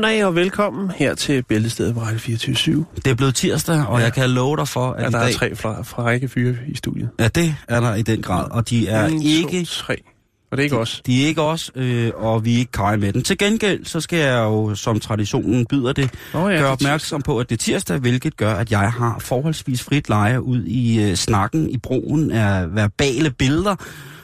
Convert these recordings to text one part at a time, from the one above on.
God eftermiddag og velkommen her til Bæltestedet på Radio 24 Det er blevet tirsdag, og ja. jeg kan love dig for, at Ja, der er dag... tre fra, fra række fyre i studiet. Ja, det er der i den grad, og de er En, ikke... To, tre. Og det er ikke os. De er ikke os, øh, og vi er ikke kaj med den. Til gengæld, så skal jeg jo, som traditionen byder det, Nå ja, er gøre opmærksom på, at det er tirsdag, hvilket gør, at jeg har forholdsvis frit leje ud i øh, snakken i broen af verbale billeder,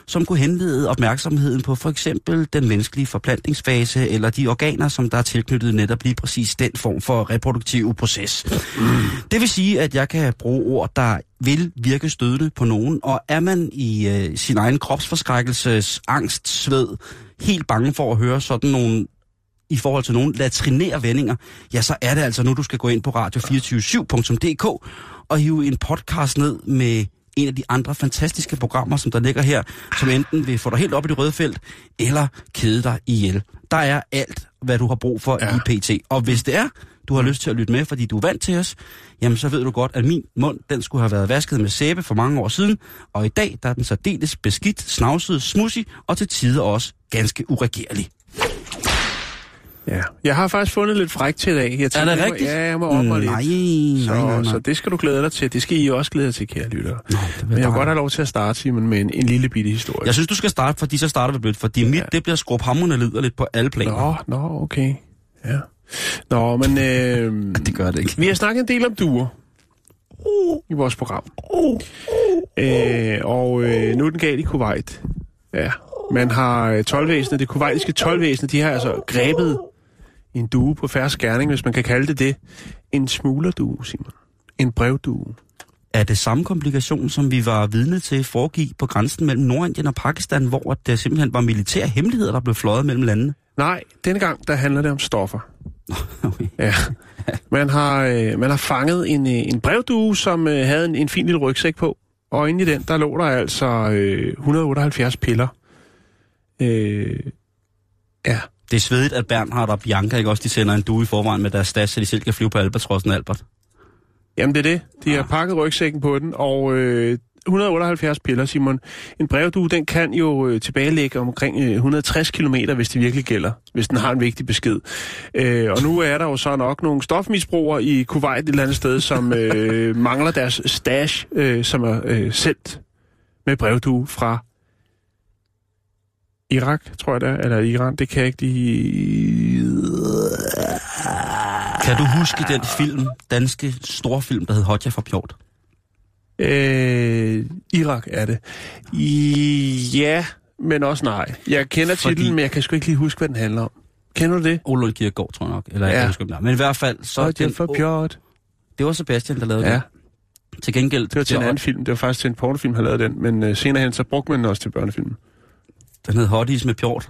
som kunne henlede opmærksomheden på for eksempel den menneskelige forplantningsfase, eller de organer, som der er tilknyttet netop lige præcis den form for reproduktiv proces. Det vil sige, at jeg kan bruge ord, der vil virke stødende på nogen, og er man i øh, sin egen kropsforskrækkelses angst, sved, helt bange for at høre sådan nogle i forhold til nogle latrinære vendinger, ja, så er det altså nu, du skal gå ind på radio247.dk og hive en podcast ned med en af de andre fantastiske programmer, som der ligger her, som enten vil få dig helt op i det røde felt, eller kede dig ihjel. Der er alt, hvad du har brug for ja. i PT. Og hvis det er, du har lyst til at lytte med, fordi du er vant til os, jamen så ved du godt, at min mund, den skulle have været vasket med sæbe for mange år siden, og i dag, der er den særdeles beskidt, snavset, smussig, og til tider også ganske uregerlig. Ja. Jeg har faktisk fundet lidt fræk til i dag. Jeg Er tænkte, det rigtigt? Ja, jeg må op mig lidt. Nej, Så, nej, nej, nej. så det skal du glæde dig til. Det skal I også glæde jer til, kære lyttere. Det Men jeg vil godt have lov til at starte, Simon, med en, en lille bitte historie. Jeg synes, du skal starte, fordi så starter vi blødt, fordi mit, det bliver skrubhamrende liderligt på alle planer. Nå, nå, okay. Ja. Nå, men øh, Det gør det ikke. vi har snakket en del om duer i vores program. Øh, og øh, nu er den galt i Kuwait. Ja. Man har øh, tolvvæsenet, det kuwaitiske tolvvæsen, de har altså grebet en due på færre skærning, hvis man kan kalde det det. En smuglerdue, Simon. En brevdue. Er det samme komplikation, som vi var vidne til foregik på grænsen mellem Nordindien og Pakistan, hvor det simpelthen var militære hemmeligheder, der blev fløjet mellem landene? Nej, denne gang, der handler det om stoffer. Okay. Ja. Man har, øh, man har fanget en, øh, en brevdue, som øh, havde en, en fin lille rygsæk på. Og inde i den, der lå der altså øh, 178 piller. Øh, ja. Det er svedigt, at Bernhard og Bianca ikke også de sender en due i forvejen med deres stats, så de selv kan flyve på Albatrossen Albert. Jamen det er det. De har pakket rygsækken på den, og øh, 178 piller, Simon. En brevdue, den kan jo øh, tilbagelægge omkring øh, 160 km, hvis det virkelig gælder, hvis den har en vigtig besked. Øh, og nu er der jo så nok nogle stofmisbrugere i Kuwait et eller andet sted, som øh, mangler deres stash, øh, som er øh, sendt med brevdue fra Irak, tror jeg det er, eller Iran, det kan jeg ikke lige... Kan du huske den film, danske storfilm, der hed Hodja for Pjort? Øh, Irak er det. I, ja, men også nej. Jeg kender Fordi- titlen, men jeg kan sgu ikke lige huske, hvad den handler om. Kender du det? Ole Kirkegaard, tror jeg nok. Eller, Ja. jeg husker, men i hvert fald, så... Er den- det for pjort. det var Sebastian, der lavede Ja, det. Til gengæld... det var til en anden film. Det var faktisk til en pornofilm, han lavede den. Men uh, senere hen, så brugte man den også til børnefilmen. Den hed Hotties med Pjort.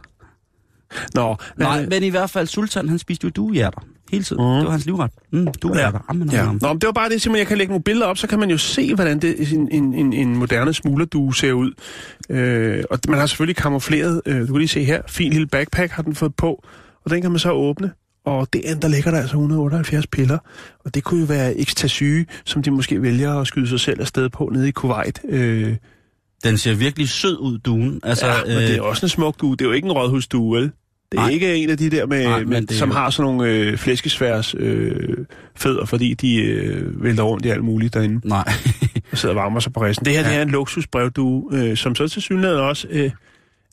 Nå, Nej, øh, men i hvert fald, Sultan, han spiste jo duehjerter. Hele tiden. Mm. Det var hans livret. Mm, duehjerter. Ja. Amen, Ja. amen. Nå, men det var bare det, simpelthen, jeg kan lægge nogle billeder op, så kan man jo se, hvordan det, en, en, en, moderne smuglerdue ser ud. Øh, og man har selvfølgelig kamufleret, øh, du kan lige se her, fin lille backpack har den fået på, og den kan man så åbne. Og det der ligger der altså 178 piller, og det kunne jo være ecstasy, som de måske vælger at skyde sig selv afsted på nede i Kuwait. Øh, Den ser virkelig sød ud, duen. Altså, ja, men det er også en smuk due. Det er jo ikke en rådhusdue, vel? Det er Nej. ikke en af de der, med, Nej, men med, som jo- har sådan nogle øh, flæskesværs øh, fødder, fordi de øh, vælter rundt i alt muligt derinde. Nej. og sidder og varmer sig på resten. Det her ja. det er en luksusbrevdue, øh, som så til synligheden også øh,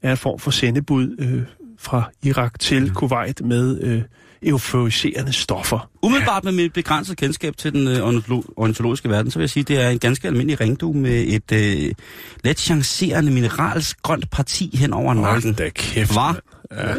er en form for sendebud øh, fra Irak til Mm. Kuwait med øh, euforiserende stoffer. Umiddelbart med mit begrænsede kendskab til den øh, ontologiske verden, så vil jeg sige, at det er en ganske almindelig ringdue med et øh, let chancerende mineralsk grønt parti hen over nakken. Hold da kæft. Var? Ja.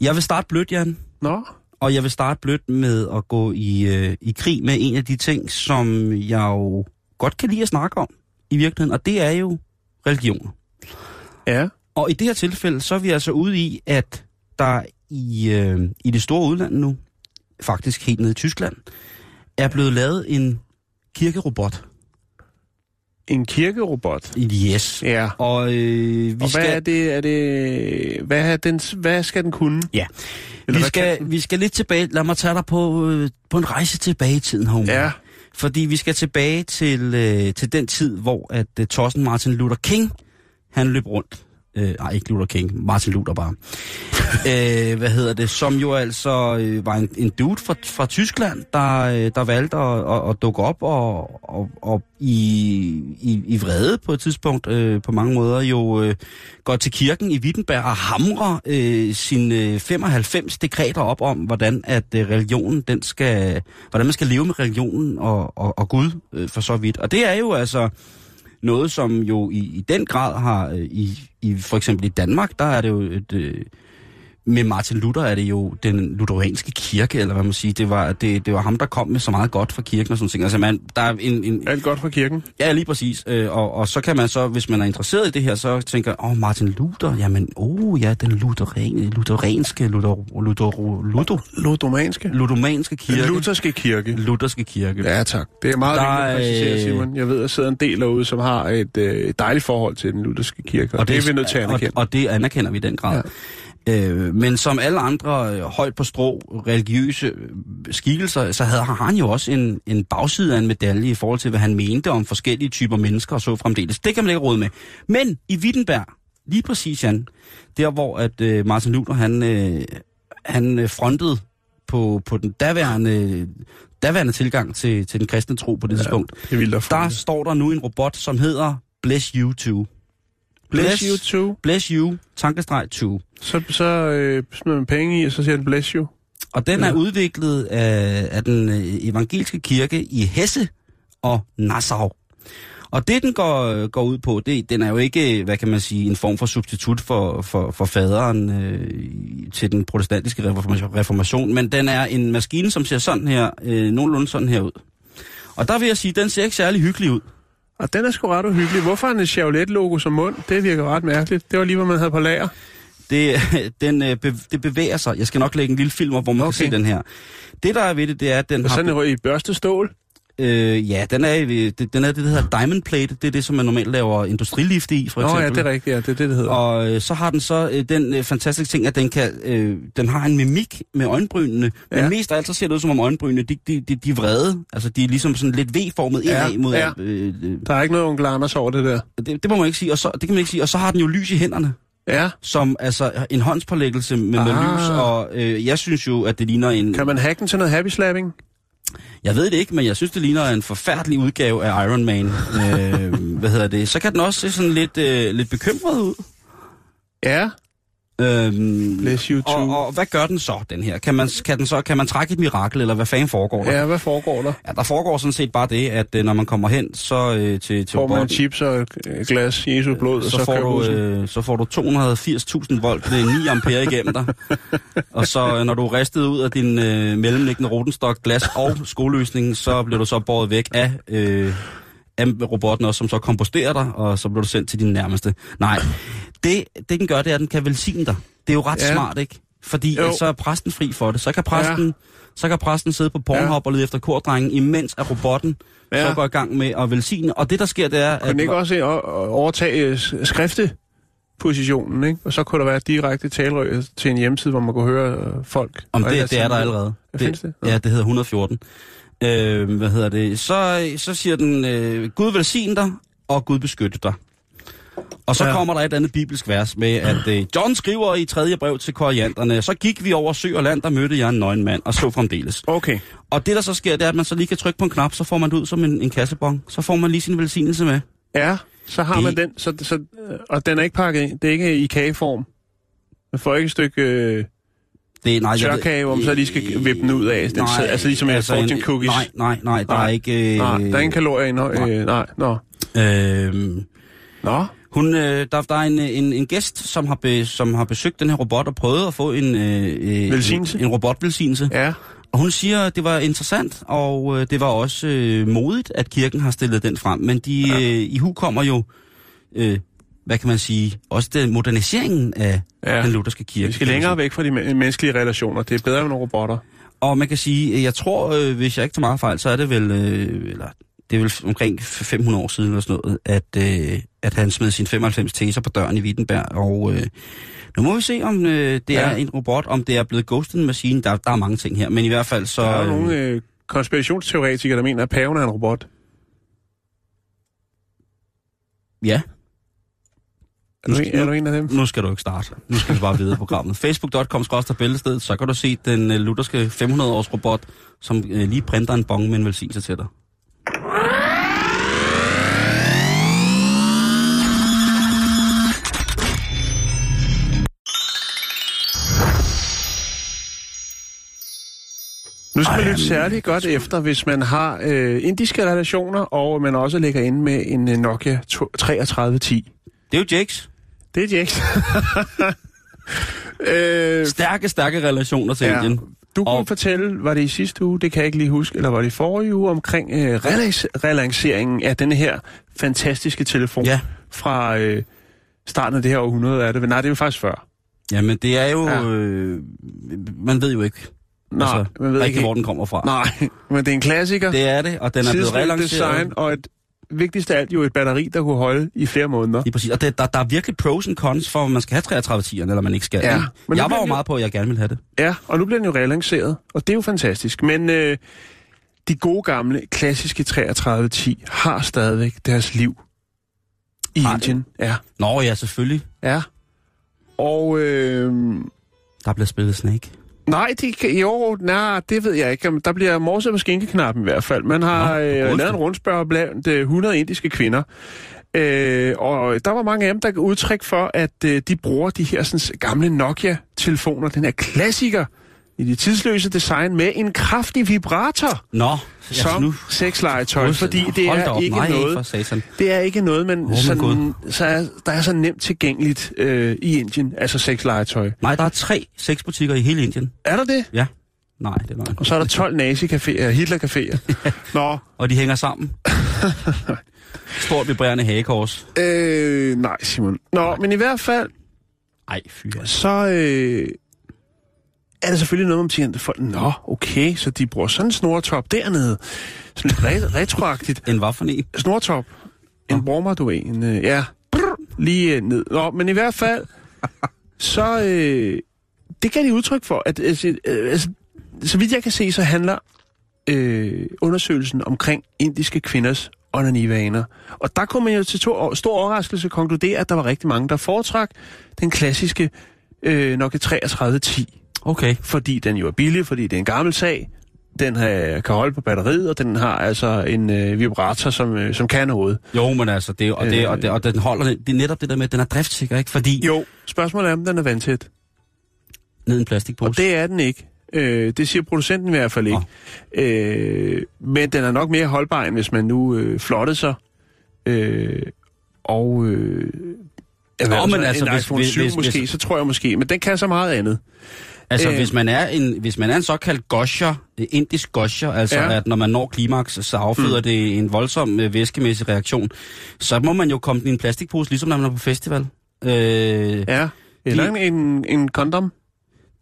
Jeg vil starte blødt, Jan. Nå? Og jeg vil starte blødt med at gå i, øh, i krig med en af de ting, som jeg jo godt kan lide at snakke om i virkeligheden, og det er jo religion. ja. Og i det her tilfælde, så er vi altså ude i, at der i, øh, i det store udland nu, faktisk helt nede i Tyskland, er blevet lavet en kirkerobot. En kirkerobot. Yes. Ja. Og øh, vi Og skal... hvad er det, er det, hvad, er den, hvad skal den kunne? Ja. Eller Vi skal, vi skal lidt tilbage. Lad mig tage dig på, øh, på en rejse tilbage i tiden, Homer. Ja, Fordi vi skal tilbage til, øh, til den tid, hvor at øh, Thorsten Martin Luther King, han løb rundt. Øh, nej, ikke Luther King, Martin Luther bare. øh, hvad hedder det? Som jo altså øh, var en, en dude fra, fra Tyskland, der, øh, der valgte at, at, at dukke op og, og, og i, i, i vrede på et tidspunkt øh, på mange måder jo øh, går til kirken i Wittenberg og hamrer øh, sine øh, 95 dekreter op om, hvordan at øh, religionen, den skal, hvordan man skal leve med religionen og, og, og Gud øh, for så vidt. Og det er jo altså noget, som jo i, i den grad har, øh, i, i for eksempel i Danmark, der er det jo et, øh, med Martin Luther er det jo den lutheranske kirke, eller hvad man siger. Det var, det, det var ham, der kom med så meget godt fra kirken og sådan ting. Altså man, der er en, en, alt godt for kirken. Ja, lige præcis. Øh, og, og så kan man så, hvis man er interesseret i det her, så tænker åh, oh, Martin Luther, jamen, oh ja, den lutheran, lutheranske, Luther, Luther, Luther, Ludomanske. ludomanske kirke. Den lutherske kirke. Lutherske kirke. Ja, tak. Det er meget Der vigtigt at præcisere, Simon. Jeg ved, at der sidder en del derude, som har et, øh, dejligt forhold til den lutherske kirke, og, og det, det er vi nødt til at anerkende. Og, og det anerkender vi i den grad. Ja. Øh, men som alle andre øh, højt på strå religiøse øh, skikkelser, så havde, har han jo også en, en bagside af en medalje i forhold til, hvad han mente om forskellige typer mennesker og så fremdeles. Det kan man ikke råde med. Men i Wittenberg, lige præcis, Jan, der hvor at øh, Martin Luther, han, øh, han øh, frontede på, på den daværende, daværende tilgang til, til den kristne tro på det ja, tidspunkt, Det er der står der nu en robot, som hedder Bless You Too. Bless you too. Bless You, tankestreg 2. Så, så øh, smider man penge i, og så siger den bless you. Og den er Ja. udviklet af, af den øh, evangeliske kirke i Hesse og Nassau. Og det, den går, går ud på, det, den er jo ikke, hvad kan man sige, en form for substitut for, for, for faderen øh, til den protestantiske reformation, reformation, men den er en maskine, som ser sådan her, øh, nogenlunde sådan her ud. Og der vil jeg sige, den ser ikke særlig hyggelig ud. Og den er sgu ret uhyggelig. Hvorfor et Chevrolet-logo som mund? Det virker ret mærkeligt. Det var lige, hvad man havde på lager. Det, den, øh, det bevæger sig. Jeg skal nok lægge en lille film op, hvor man okay. kan se den her. Det, der er ved det, det er, at den Og har... sådan en i børste stål. Øh, ja, den er, den er det, der hedder diamond plate. Det er det, som man normalt laver industrilift i, for Nå eksempel. ja, det er rigtigt. Ja, det er det, det hedder. Og øh, så har den så øh, den øh, fantastiske ting, at den kan, øh, den har en mimik med øjenbrynene. Men Ja. mest af alt så ser det ud som om øjenbrynene, de, de, de, de er vrede. Altså, de er ligesom sådan lidt V-formet Ja, indad mod... ja. Øh, øh, Der er ikke noget onkel Anders over det der. det, det må man ikke sige. Og så, det kan man ikke sige. Og så har den jo lys i hænderne. Ja. Som altså en håndspålæggelse med, med lys. Og øh, jeg synes jo, at det ligner en... Kan man hacke den til noget happy slapping? Jeg ved det ikke, men jeg synes, det ligner en forfærdelig udgave af Iron Man. øh, hvad hedder det? Så kan den også se sådan lidt, øh, lidt bekymret ud. Ja. Øhm, Bless you too. og, og hvad gør den så, den her? Kan man, kan, den så, kan man trække et mirakel, eller hvad fanden foregår der? Ja, hvad foregår der? Ja, der foregår sådan set bare det, at øh, når man kommer hen så øh, til, til Får man robotten, chips og et glas Jesus blod, så, så, får du, øh, så får du 280.000 volt, er 9 ampere igennem dig. og så øh, når du er ristet ud af din øh, mellemliggende rotenstok, glas og skoløsning, så bliver du så båret væk af, øh, af robotten også, som så komposterer dig, og så bliver du sendt til din nærmeste. Nej, det, det den gør, det er, at den kan velsigne dig. Det er jo ret Ja. smart, ikke? Fordi Jo. at så er præsten fri for det. Så kan præsten, ja. så kan præsten sidde på Pornhub ja. og lede efter kordrengen, imens at robotten ja. Så går i gang med at velsigne. Og det, der sker, det er... Kunne den ikke også overtage øh, skriftepositionen, ikke? Og så kunne der være direkte talerør til en hjemmeside, hvor man kunne høre øh, folk. Om det, det er der allerede. Det? Nå. Ja, det hedder 114. Øh, hvad hedder det? Så, så siger den, øh, Gud velsigne dig, og Gud beskytte dig. Og så Ja. kommer der et andet bibelsk vers med, at øh, John skriver i tredje brev til koreanerne, så gik vi over sø og land, der mødte jeg en nøgen mand, og så fremdeles. Okay. Og det, der så sker, det er, at man så lige kan trykke på en knap, så får man det ud som en, en kassebon. Så får man lige sin velsignelse med. Ja, så har Det- man den, så, så, og den er ikke pakket ind. Det er ikke i kageform. Man får ikke et stykke øh, Det, nej, tørkage, hvor man så lige skal vippe den ud af. Den sidder, altså ligesom altså en- fortune cookies. Nej, nej, nej, der Nej. er ikke... Øh, Nej, der er ingen kalorier i. nej. Øh, nej, nå. Øh, Nå, Hun, øh, der, der er en, en, en gæst, som har, be, som har besøgt den her robot og prøvet at få en, øh, øh, Velsignelse? en, en robotvelsignelse. Ja. Og hun siger, at det var interessant, og øh, det var også øh, modigt, at kirken har stillet den frem. Men de, ja. øh, i hu kommer jo, øh, hvad kan man sige, også det, moderniseringen af Ja. den lutherske kirke. Vi skal længere væk fra de men- menneskelige relationer. Det er bedre med nogle robotter. Og man kan sige, jeg tror, øh, hvis jeg ikke tager meget fejl, så er det vel, øh, eller, det er vel omkring 500 år siden eller sådan noget, at, øh, at han smed sine 95 teser på døren i Wittenberg. Og øh, nu må vi se, om øh, det Ja. er en robot, om det er blevet ghosted maskine. Der, der er mange ting her, men i hvert fald så... Der er øh, nogle øh, konspirationsteoretikere, der mener, at paven er en robot. Ja, Du, en, er du en af dem? nu skal du ikke starte. Nu skal vi bare videre programmet. Facebook.com skråster bæltested, så kan du se den øh, lutherske 500-års robot, som øh, lige printer en bong med en velsignelse til dig. Nu skal man lytte særligt godt efter, hvis man har øh, indiske relationer, og man også ligger inde med en øh, Nokia to- 3310. Det er jo Jakes. Det er Jax. øh, Stærke, stærke relationer til ja. Indien. Du kunne Og- fortælle, var det i sidste uge, det kan jeg ikke lige huske, eller var det i forrige uge, omkring øh, relax- relanceringen af denne her fantastiske telefon Ja. fra øh, starten af det her århundrede, er det? Nej, det er jo faktisk før. Jamen, det er jo... Ja. Øh, man ved jo ikke, Nej, altså, man ved rigtig, ikke. hvor den kommer fra. Nej, men det er en klassiker. Det er det, og den er blevet relanceret. design, og et vigtigst af alt jo et batteri, der kunne holde i flere måneder. Lige præcis. Og det, der, der er virkelig pros and cons for, om man skal have 33 10'erne, eller man ikke skal. Ja, men jeg var jo meget på, at jeg gerne ville have det. Ja, og nu bliver den jo relanceret, og det er jo fantastisk. Men øh, de gode gamle, klassiske 3310 har stadigvæk deres liv i Har det? Indien. Ja. Nå ja, selvfølgelig. Ja. Og øh, Der bliver spillet Snake. Nej, det kan, jo, nej, det ved jeg ikke. Der bliver morset på skinkeknappen i hvert fald. Man har Nå, øh, lavet en rundspørg blandt øh, 100 indiske kvinder. Øh, og der var mange af dem, der gav udtryk for, at øh, de bruger de her sådan, gamle Nokia-telefoner, den her klassiker i det tidsløse design med en kraftig vibrator Nå, som nu... sexlegetøj, fordi det er op, ikke nej, noget, det er ikke noget, man my sådan, så er, der er så nemt tilgængeligt øh, i Indien, altså sexlegetøj. Nej, der er tre sexbutikker i hele Indien. Er der det? Ja. Nej, det er løgn. Og så er der 12 nazi-caféer, Hitler-caféer. Nå, Og de hænger sammen. Stort vibrerende hagekors. øh, nej Simon. Nå, men i hvert fald, Ej, fy altså. så øh, er det selvfølgelig noget, man tænker, folk, nå, okay, så de bruger sådan en snortop dernede. Sådan lidt re- retroagtigt. En hvad for en? Snortop. En brummer, du ved. En, øh, ja, brr, lige øh, ned. Nå, men i hvert fald, så øh, det kan de udtryk for, at altså, øh, altså, så vidt jeg kan se, så handler øh, undersøgelsen omkring indiske kvinders onanivaner. Og der kunne man jo til to, stor overraskelse konkludere, at der var rigtig mange, der foretrak den klassiske øh, Nokia 3310 Okay. fordi den jo er billig, fordi det er en gammel sag. Den har, kan holde på batteriet, og den har altså en øh, vibrator, som, øh, som kan noget. Jo, men altså, det, og, det, og, det, og den holder, det er netop det der med, at den er driftsikker, ikke? Fordi Jo, spørgsmålet er, om den er vandtæt. ned en plastikpose. Og det er den ikke. Øh, det siger producenten i hvert fald ikke. Øh, men den er nok mere holdbar, end hvis man nu øh, flottede sig. Øh, og... Øh, Nå, men en altså, hvis- iPhone hvis- 7 hvis- måske, hvis- så tror jeg måske. Men den kan så meget andet. Altså, Øh. hvis, man er en, hvis man er en såkaldt gosher, øh, indisk gosher, altså Ja. at når man når klimaks, så afføder mm. det en voldsom øh, væskemæssig reaktion, så må man jo komme i en plastikpose, ligesom når man er på festival. Øh, ja. Eller De- en, en, en kondom.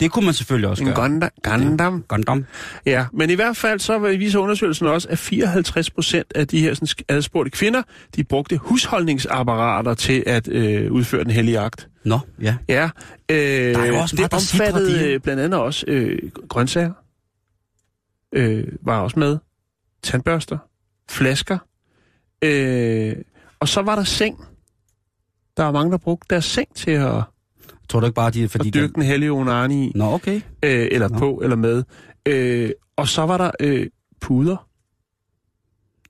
Det kunne man selvfølgelig også En gøre. gonda, Gundam. Gundam. Ja, men i hvert fald så viser undersøgelsen også, at 54 procent af de her sådan, adspurgte kvinder, de brugte husholdningsapparater til at øh, udføre den hellige akt. Nå, ja. Ja, øh, Der er jo også det meget, omfattede de- øh, blandt andet også øh, grøntsager, øh, var også med, tandbørster, flasker, øh, og så var der seng. Der var mange, der brugte deres seng til at, Tror du ikke bare, de, at fordi... dyrke den hellige onani i, Nå, okay. øh, eller Nå. på, eller med. Øh, og så var der øh, puder.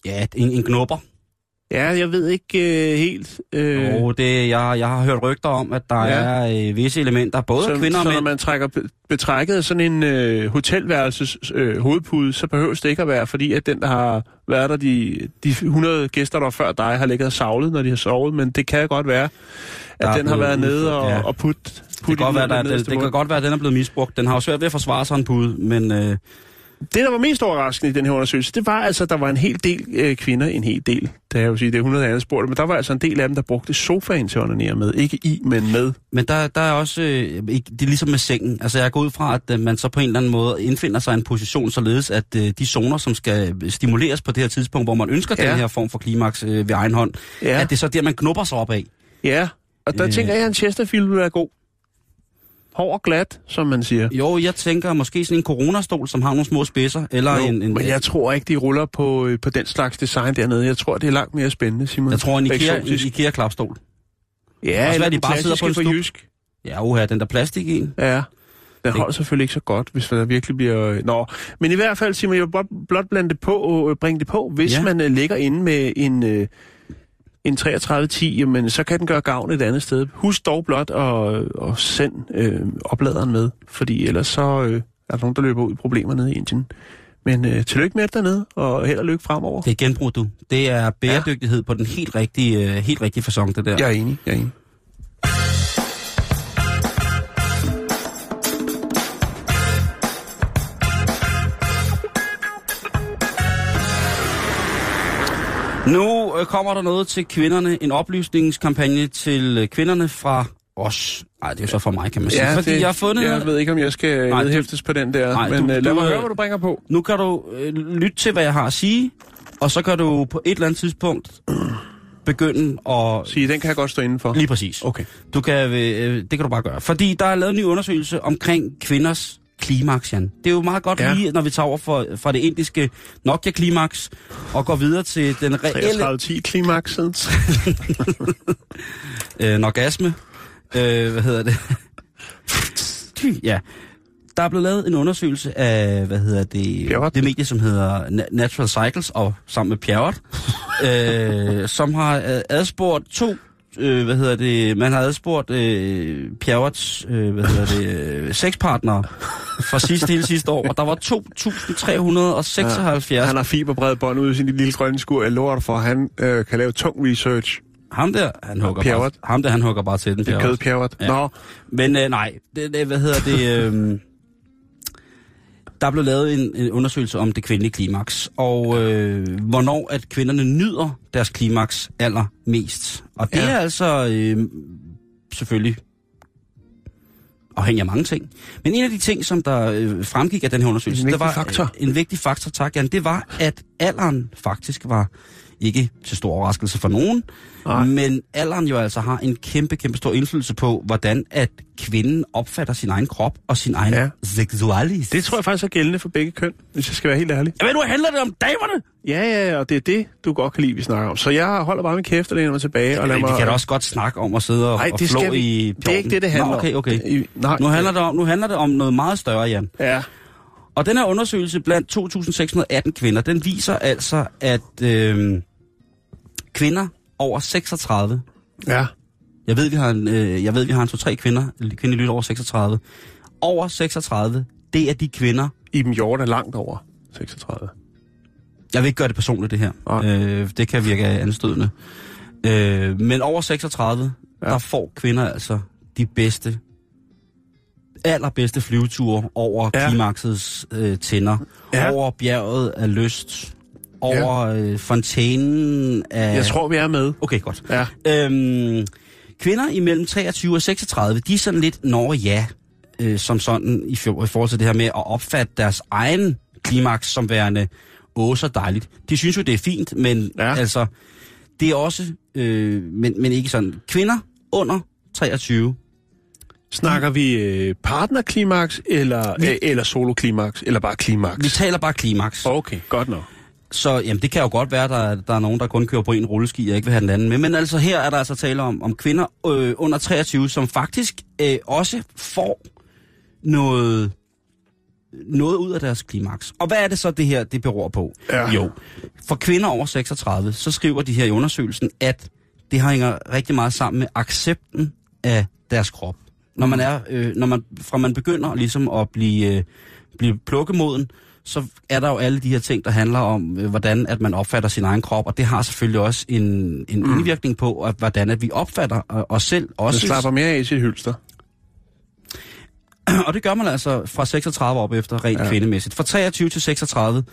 Ja, en, en knupper. Ja, jeg ved ikke øh, helt. Øh, Og det, jeg, jeg har hørt rygter om, at der Ja. er øh, visse elementer, både så, kvinder og så når mænd. man trækker be- betrækket af sådan en øh, hotelværelses øh, hovedpude, så behøves det ikke at være, fordi at den, der har været der, de, de 100 gæster, der før dig, har ligget og savlet, når de har sovet. Men det kan godt være, at Der er den har været nede og, ja. og put, Det put kan, godt være, der, det, det kan godt være, at den er blevet misbrugt. Den har jo svært ved at forsvare sig en pude, men øh, Det, der var mest overraskende i den her undersøgelse, det var altså, at der var en hel del øh, kvinder, en hel del, det er jeg vil sige, det er 100 andre spurgte, men der var altså en del af dem, der brugte sofaen til at onanere med. Ikke i, men med. Men der, der er også, øh, det er ligesom med sengen. Altså jeg går ud fra, at øh, man så på en eller anden måde indfinder sig i en position, således at øh, de zoner, som skal stimuleres på det her tidspunkt, hvor man ønsker Ja. den her form for klimaks øh, ved egen hånd, Ja, at det er så der, man knupper sig op af. ja. og der Øh. tænker jeg, at en Chesterfield vil være god. Hård og glat, som man siger. Jo, jeg tænker måske sådan en coronastol, som har nogle små spidser, eller Jo, en, en men jeg tror ikke, de ruller på, øh, på den slags design dernede. Jeg tror, det er langt mere spændende, Simon. jeg tror en Ikea, en Eksotisk. Ikea-klapstol. Ja, eller de bare sidder på en for jysk. Ja, uha, den der plastik i. Ja. Den holder selvfølgelig ikke så godt, hvis der virkelig bliver... øh, Nå, men i hvert fald, Simon, jeg vil blot, blande det på, øh, bringe det på. Hvis Ja. ja. man ligger inde med en, øh, en 3310, jamen, så kan den gøre gavn et andet sted. Husk dog blot at, at sende øh, opladeren med, fordi ellers så øh, er der nogen, der løber ud i problemer nede i Indien. Men øh, tillykke med det dernede, og held og lykke fremover. Det er genbrug, du. Det er bæredygtighed ja. på den helt rigtige, øh, helt rigtige fasong, det der. Jeg er enig, jeg er enig. Nu øh, kommer der noget til kvinderne, en oplysningskampagne til øh, kvinderne fra os. Nej, det er jo så fra mig, kan man sige. Fordi det, jeg har fundet... Jeg ved ikke, om jeg skal Nej, vedhæftes på den der, Nej, men du- øh, lad du, mig øh, høre, hvad du bringer på. Nu kan du øh, lytte til, hvad jeg har at sige, og så kan du på et eller andet tidspunkt begynde at... Sige, den kan jeg godt stå inden for. Lige præcis. Okay. Du kan, øh, det kan du bare gøre. Fordi der er lavet en ny undersøgelse omkring kvinders klimaks, Jan. Det er jo meget godt ja. Lige, når vi tager over for, fra det indiske Nokia-klimaks og går videre til den reelle 33-10 klimaksen. øh, orgasme. Øh, hvad hedder det? Ja. Der er blevet lavet en undersøgelse af, hvad hedder det, Pjerrot. det medie, som hedder Na- Natural Cycles, og sammen med Pjerrot, øh, som har øh, adspurgt to, øh, hvad hedder det, man har adspurgt øh, Pjerrots, øh, hvad hedder det, øh, sexpartnere fra sidste, hele sidste år, og der var 2.376. Han har fiberbred bånd ude i sin lille grønne skur. Jeg lover for, at han øh, kan lave tung research. Ham der, han hugger, bare, Pjerrot. ham der, han hugger bare til den, Det er. Ja. Ja. Nå, Men øh, nej, det, det, hvad hedder det... Øh, der blev lavet en, en undersøgelse om det kvindelige klimaks, og øh, hvornår at kvinderne nyder deres klimaks allermest. Og det Ja. er altså øh, selvfølgelig afhængig af mange ting. Men en af de ting, som der øh, fremgik af den her undersøgelse, En det var faktor. øh, en vigtig faktor, tak Jan, det var, at alderen faktisk var ikke til stor overraskelse for nogen, Nej. men alderen jo altså har en kæmpe, kæmpe stor indflydelse på, hvordan at kvinden opfatter sin egen krop og sin egen ja. Ja. seksualis. det tror jeg faktisk er gældende for begge køn, hvis jeg skal være helt ærlig. Ved, nu handler det om damerne! Ja, ja, ja, og det er det, du godt kan lide, vi snakker om. Så jeg holder bare min kæft og læner mig tilbage. og lader vi mig... kan da også godt snakke om at sidde og, Nej, og flå vi. i Det er ikke det, det handler Nå, okay, om. okay. I, nej, Nu handler, det om, nu handler det om noget meget større, Jan. Ja, Og den her undersøgelse blandt 2.618 kvinder, den viser altså, at øh, kvinder over 36, ja. jeg ved, vi har en, øh, jeg ved, vi har en to-tre kvinder, kvinder lytter over 36, over 36, det er de kvinder, Iben Hjort er langt over 36. jeg vil ikke gøre det personligt det her, Nej. øh, det kan virke anstødende, øh, men over 36, ja. Ja. der får kvinder altså de bedste, allerbedste flyveture over ja. Ja. klimaksets øh, tænder, ja. Ja. over bjerget af lyst, over øh, fontænen af... Jeg tror, vi er med. Okay, godt. Ja. Øhm, kvinder imellem 23 og 36, de er sådan lidt, når ja, øh, som sådan i, for, i forhold til det her med at opfatte deres egen klimaks som værende, åh, så dejligt. De synes jo, det er fint, men ja. Ja. altså, det er også, øh, men, men ikke sådan. Kvinder under 23, Snakker vi øh, partnerklimaks, eller, Vi- øh, eller soloklimaks, eller bare klimaks? vi taler bare klimaks. Okay, godt nok. Så jamen, det kan jo godt være, at der, der er nogen, der kun kører på en rulleski og ikke vil have den anden med. Men altså her er der altså tale om, om kvinder øh, under 23, som faktisk øh, også får noget noget ud af deres klimaks. Og hvad er det så, det her det beror på? Ja. Jo, for kvinder over 36, så skriver de her i undersøgelsen, at det hænger rigtig meget sammen med accepten af deres krop. Når man er, øh, når man, fra man begynder ligesom at blive, øh, blive plukkemoden, så er der jo alle de her ting, der handler om, øh, hvordan at man opfatter sin egen krop, og det har selvfølgelig også en, en mm. indvirkning på, at, hvordan at vi opfatter øh, os selv. Også, slapper mere af i sit hylster. og det gør man altså fra 36 op efter rent ja. kvindemæssigt. Fra 23 til 36,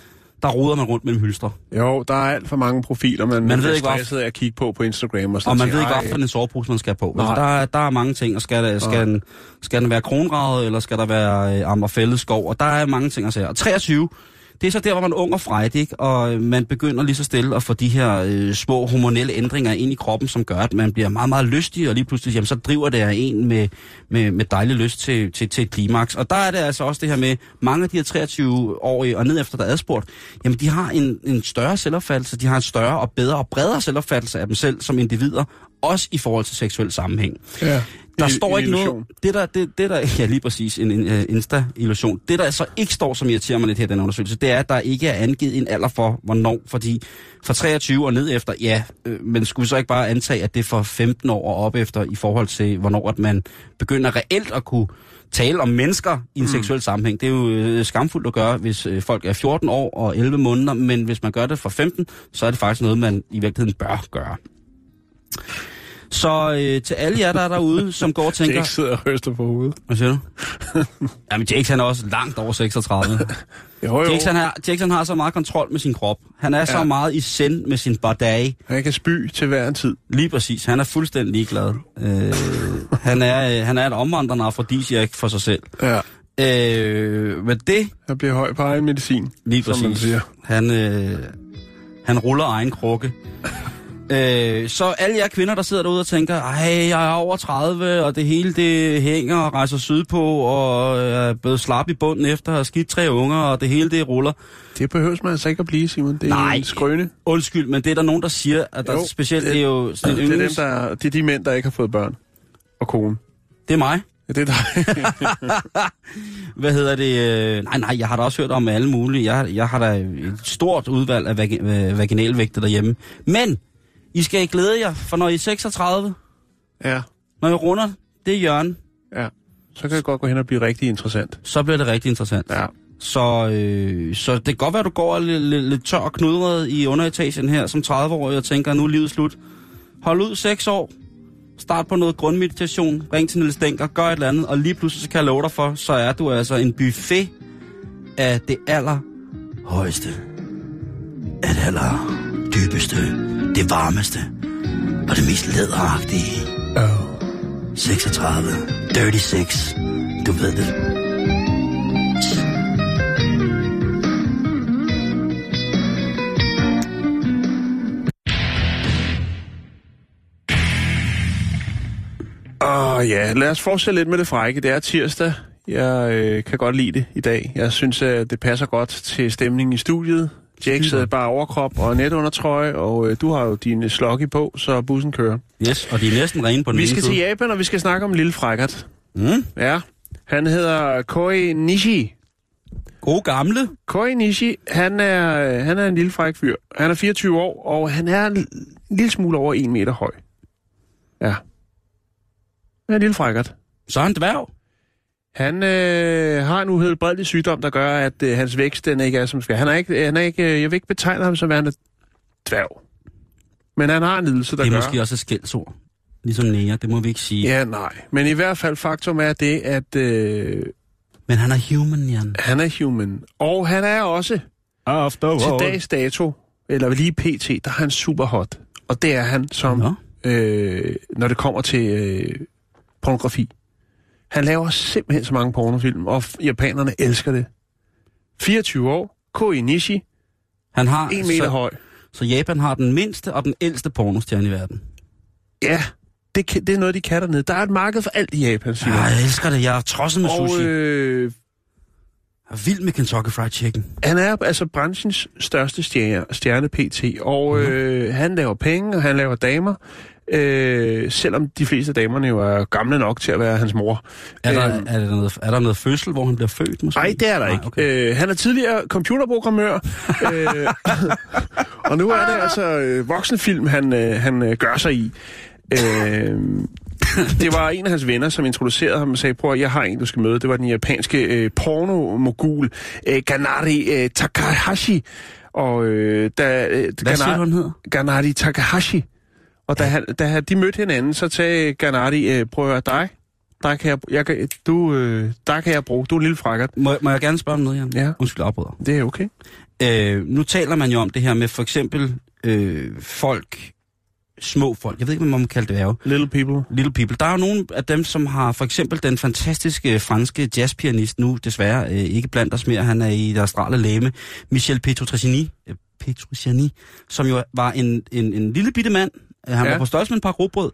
der roder man rundt mellem hylstre. Jo, der er alt for mange profiler, man, Man ved ikke, stresset af at kigge på på Instagram. Og, Og man siger, ved ikke, "Ej, hvad for en sovepose man skal på. Altså, Nej. der, er, der er mange ting, og skal, der, skal, den, skal den være kronraget, eller skal der være øh, skov, og der er mange ting at sige. Og 23, det er så der, hvor man er ung og frejt, ikke? og øh, man begynder lige så stille at få de her øh, små hormonelle ændringer ind i kroppen, som gør, at man bliver meget, meget lystig, og lige pludselig, jamen, så driver det en med, med, med dejlig lyst til, til, til et klimaks. Og der er det altså også det her med, mange af de her 23-årige og ned efter, der er adspurgt, jamen de har en, en større selvopfattelse, de har en større og bedre og bredere selvopfattelse af dem selv som individer, også i forhold til seksuel sammenhæng. Ja. Der En- står en ikke illusion. noget... Det der, det, det der, ja, lige præcis, en, en uh, Insta-illusion. Det, der så ikke står, som irriterer mig lidt her den undersøgelse, det er, at der ikke er angivet en alder for, hvornår. Fordi fra 23 og ned efter, ja, øh, men skulle vi så ikke bare antage, at det er for 15 år og op efter, i forhold til, hvornår at man begynder reelt at kunne tale om mennesker i en mm. seksuel sammenhæng. Det er jo øh, skamfuldt at gøre, hvis øh, folk er 14 år og 11 måneder, men hvis man gør det for 15, så er det faktisk noget, man i virkeligheden bør gøre. Så øh, til alle jer, der er derude, som går og tænker... Jake sidder og ryster på hovedet. Hvad siger du? Jamen, Jakes han er også langt over 36. Jo, jo. Jakes, han har, Jakes han har så meget kontrol med sin krop. Han er ja. så meget i send med sin bardage. Han kan spy til hver en tid. Lige præcis. Han er fuldstændig ligeglad. Øh, han, er, øh, han er et omvandrende afrodisiak for sig selv. Ja. Øh, men det, Han bliver høj på egen medicin, lige som man præcis. siger. Han, øh, han ruller egen krukke. Øh, så alle jer kvinder, der sidder derude og tænker, ej, jeg er over 30, og det hele det hænger og rejser sydpå, og jeg er blevet slap i bunden efter at have skidt tre unger, og det hele det ruller. Det behøver man altså ikke at blive, Simon. Det er Nej. en skrøne. Undskyld, men det er der nogen, der siger, at der Jo, specielt det- er jo sådan en Det er, dem, yndlings... der, det er de mænd, der ikke har fået børn. Og kone. Det er mig. Ja, det er dig. Hvad hedder det? øh, Nej, nej, jeg har da også hørt om alle mulige. Jeg, jeg har da et stort udvalg af vag- øh, vaginalvægte derhjemme. Men, I skal ikke glæde jer, for når I er 36, ja, når I runder det hjørne, ja. Så kan det godt gå hen og blive rigtig interessant. så bliver det rigtig interessant. Ja. Så, øh, så det kan godt være, at du går lidt, lidt, lidt tør og knudret i underetagen her som 30-årig og tænker, nu er livet slut. Hold ud 6 år. Start på noget grundmeditation. Ring til Niels Denker. Gør et eller andet. Og lige pludselig så kan jeg love dig for, så er du altså en buffet af det aller højeste. Af det aller dybeste. Det varmeste. Og det mest læderagtige. Oh. 36. Dirty 6. Du ved det. Åh oh, ja, lad os fortsætte lidt med det frække. Det er tirsdag. Jeg øh, kan godt lide det i dag. Jeg synes, at det passer godt til stemningen i studiet. Jake sidder bare overkrop og netundertrøje, og øh, du har jo din sloggy på, så bussen kører. Yes, og de er næsten rene på den Vi skal side. til Japan, og vi skal snakke om en lille frækkert. Mm. Ja, han hedder Koi Nishi. God gamle. Koi Nishi, han er, øh, han er en lille fræk fyr. Han er 24 år, og han er en, en lille smule over 1 meter høj. Ja. Han er en lille frækkert. Så er han dværg. Han øh, har en uhelbredelig sygdom, der gør, at øh, hans vækst den ikke er som skal. Han er ikke, han er ikke, øh, jeg vil ikke betegne ham som værende dværg. Men han har en lidelse, der Det er gør... måske også et skældsord. Ligesom næger, det må vi ikke sige. Ja, nej. Men i hvert fald faktum er det, at øh, Men han er human, Jan. han er human. Og han er også After til dags dato, eller lige pt, der er han super hot. Og det er han som, Nå. øh, når det kommer til øh, pornografi. Han laver simpelthen så mange pornofilm, og japanerne elsker det. 24 år, Koi Nishi, Han har, 1 meter så, høj. så Japan har den mindste og den ældste pornostjerne i verden. Ja, det, kan- det er noget, de kan dernede. Der er et marked for alt i Japan, siger Ja, jeg elsker det. Jeg er tosset med Og sushi. øh, Jeg er vild med Kentucky Fried Chicken. han er altså branchens største stjerne, stjerne PT, og Mhm. øh, han laver penge, og han laver damer. Øh, selvom de fleste af damerne jo er gamle nok til at være hans mor. Er der, Øhm, er, der noget, er der noget fødsel, hvor han bliver født måske? Nej, det er der Nej, ikke. okay. Øh, han er tidligere computerprogrammør, øh, og nu er det altså øh, voksenfilm, han, øh, han øh, gør sig i. Øh, det var en af hans venner, som introducerede ham og sagde, prøv at jeg har en, du skal møde. Det var den japanske øh, pornomogul øh, Ganari øh, Takahashi. Og øh, da, øh, Hvad siger du, han hedder? Ganari Takahashi. Og da, han, da de mødte hinanden, så sagde Ganari, øh, prøv at høre, dig, der kan jeg, jeg kan, du, øh, der kan jeg bruge. Du er en lille frakkert. Må, må jeg gerne spørge om noget, Jan? Ja. Undskyld, afbryder. Det er okay. Øh, nu taler man jo om det her med for eksempel øh, folk, små folk, jeg ved ikke, hvad man må kalde det er Little people. Little People. Der er jo nogle af dem, som har for eksempel den fantastiske franske jazzpianist, nu desværre øh, ikke blandt os mere, han er i det astrale læme, Michel Petrucciani, øh, Petrucciani som jo var en, en, en lille bitte mand. Øh, Han Ja. var på størrelse med en par råbrød,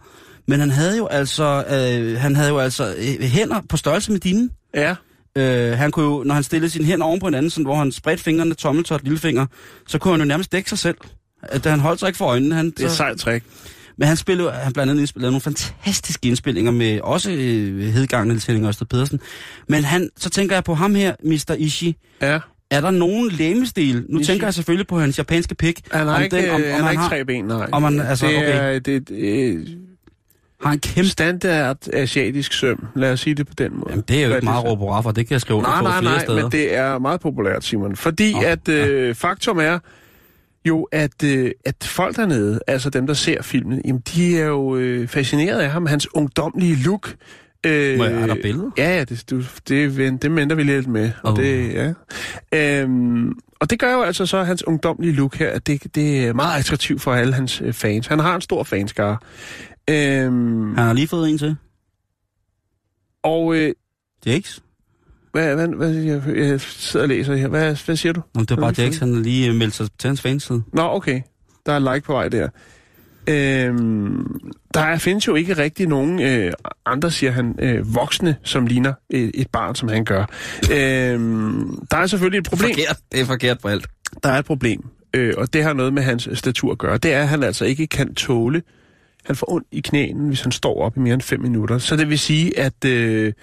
men han havde jo altså, øh, han havde jo altså øh, hænder på størrelse med dine. Ja. Øh, han kunne jo, når han stillede sine hænder oven på hinanden, sådan, hvor han spredte fingrene, tommeltot, lillefinger, så kunne han jo nærmest dække sig selv. At han holdt sig ikke for øjnene. Han, Det er et sejt trick. men han spillede, han blandt andet indspillede nogle fantastiske indspillinger med også øh, hedgangen Tænling Ørsted Pedersen. Men han, så tænker jeg på ham her, Mr. Ishi. Ja. Er der nogen læmestil? Nu Ishi? tænker jeg selvfølgelig på hans japanske pik. Han har om ikke, den- om- om, om han har han ikke har- tre ben, nej. om han- altså, det okay. er det, det, øh, Har en kæmpe... standard asiatisk søm. Lad os sige det på den måde. Jamen, det er jo Hvad ikke meget råb og det kan jeg skrive Nej, på nej, flere nej, steder. men det er meget populært, Simon. Fordi Nå, at øh, faktum er jo, at, øh, at folk dernede, altså dem, der ser filmen, jamen, de er jo øh, fascineret af ham, hans ungdomlige look. Øh, Må jeg- der billeder? Ja, ja, det, du, det, det venter vi lidt med. Og, Åh. det, ja. øhm, og det gør jo altså så hans ungdomlige look her, at det, det er meget attraktivt for alle hans øh, fans. Han har en stor fanskare. Øhm, Han har lige fået en til. og øh, Jakes? hvad, hvad, hvad, jeg, jeg sidder og læser her. Hvad, hvad siger du? Nå, det var bare Jakes, han har lige øh, meldt sig til hans fanside. Nå, okay. Der er like på vej der. Øhm, der er, findes jo ikke rigtig nogen øh, andre, siger han, øh, voksne, som ligner øh, et barn, som han gør. Øhm, der er selvfølgelig et problem. Forkert. Det er forkert på alt. Der er et problem, øh, og det har noget med hans statur at gøre. Det er, at han altså ikke kan tåle. Han får ondt i knæene, hvis han står op i mere end 5 minutter. Så det vil sige, at øh,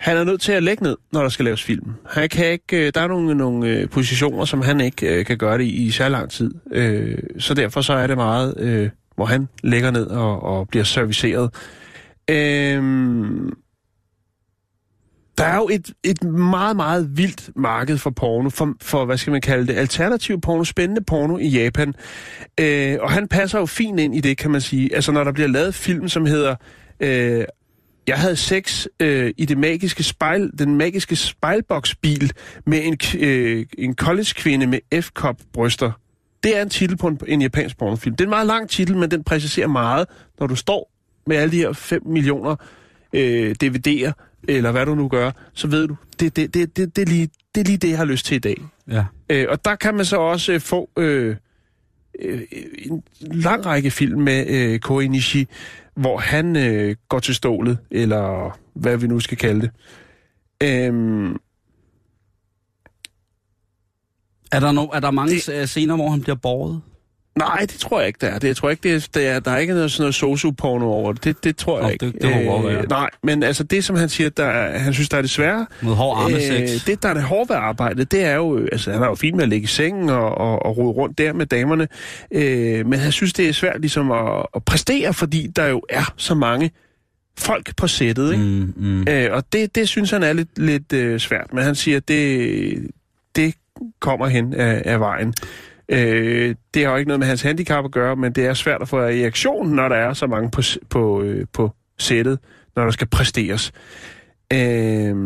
han er nødt til at lægge ned, når der skal laves film. Han kan ikke, øh, der er nogle, nogle øh, positioner, som han ikke øh, kan gøre det i, i så lang tid. Øh, så derfor så er det meget, øh, hvor han lægger ned og, og bliver serviceret. Øh, der er jo et, et meget, meget vildt marked for porno, for, for hvad skal man kalde det, alternativ porno, spændende porno i Japan. Øh, og han passer jo fint ind i det, kan man sige. Altså når der bliver lavet film, som hedder... Øh, jeg havde sex øh, i det magiske spejl, den magiske spejlboksbil med en, øh, en college-kvinde med F-cup bryster. Det er en titel på en, en japansk pornofilm. Det er en meget lang titel, men den præciserer meget, når du står med alle de her 5 millioner øh, DVD'er, eller hvad du nu gør, så ved du, det, det, det, det, det, er, lige, det er lige det, jeg har lyst til i dag. Ja. Øh, og der kan man så også øh, få øh, øh, en lang række film med øh, Koi Nishi, hvor han øh, går til stålet, eller hvad vi nu skal kalde det. Øhm, Er der, no, er der mange Det- scener, hvor han bliver båret? Nej, det tror jeg ikke, der er. Det, jeg tror ikke, det er, det er, der er ikke noget, sådan noget sosu-porno over det. Det, det tror jeg Nå, ikke. det- det må godt være. Nej, men altså det, som han siger, der er, han synes, der er det svære, Mod hård armesex? Øh, det, der er det hårde ved arbejdet, det er jo... øh, Altså, han er jo fint med at ligge i sengen og, og, og rode rundt der med damerne. Øh, men han synes, det er svært ligesom at, at præstere, fordi der jo er så mange folk på sættet, ikke? Mm, mm. Øh, og det, det synes han er lidt, lidt øh, svært. Men han siger, det, det kommer hen af, af vejen. Øh, det har jo ikke noget med hans handicap at gøre, men det er svært at få reaktion, når der er så mange på, på, øh, på sættet, når der skal præsteres. Øh,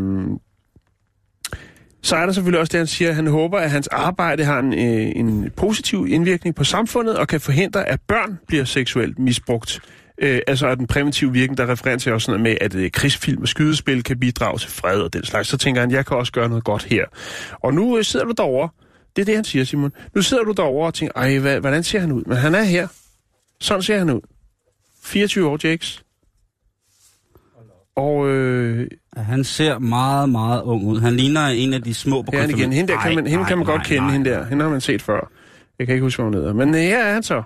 så er der selvfølgelig også det, han siger, at han håber, at hans arbejde har en, øh, en positiv indvirkning på samfundet og kan forhindre, at børn bliver seksuelt misbrugt. Øh, altså at den præventive virkning, der refererer til også sådan noget med, at øh, krigsfilm og skydespil kan bidrage til fred og den slags. Så tænker han, jeg kan også gøre noget godt her. Og nu øh, sidder du derovre. Det er det, han siger, Simon. Nu sidder du derovre og tænker, ej, hvad, hvordan ser han ud? Men han er her. Sådan ser han ud. 24 år, Jakes. Og øh, Han ser meget, meget ung ud. Han ligner en af de små på han igen. Hende, der kan man, hende kan man godt kende, hende der. Hende har man set før. Jeg kan ikke huske, hvad hun hedder. Men øh, her er han så.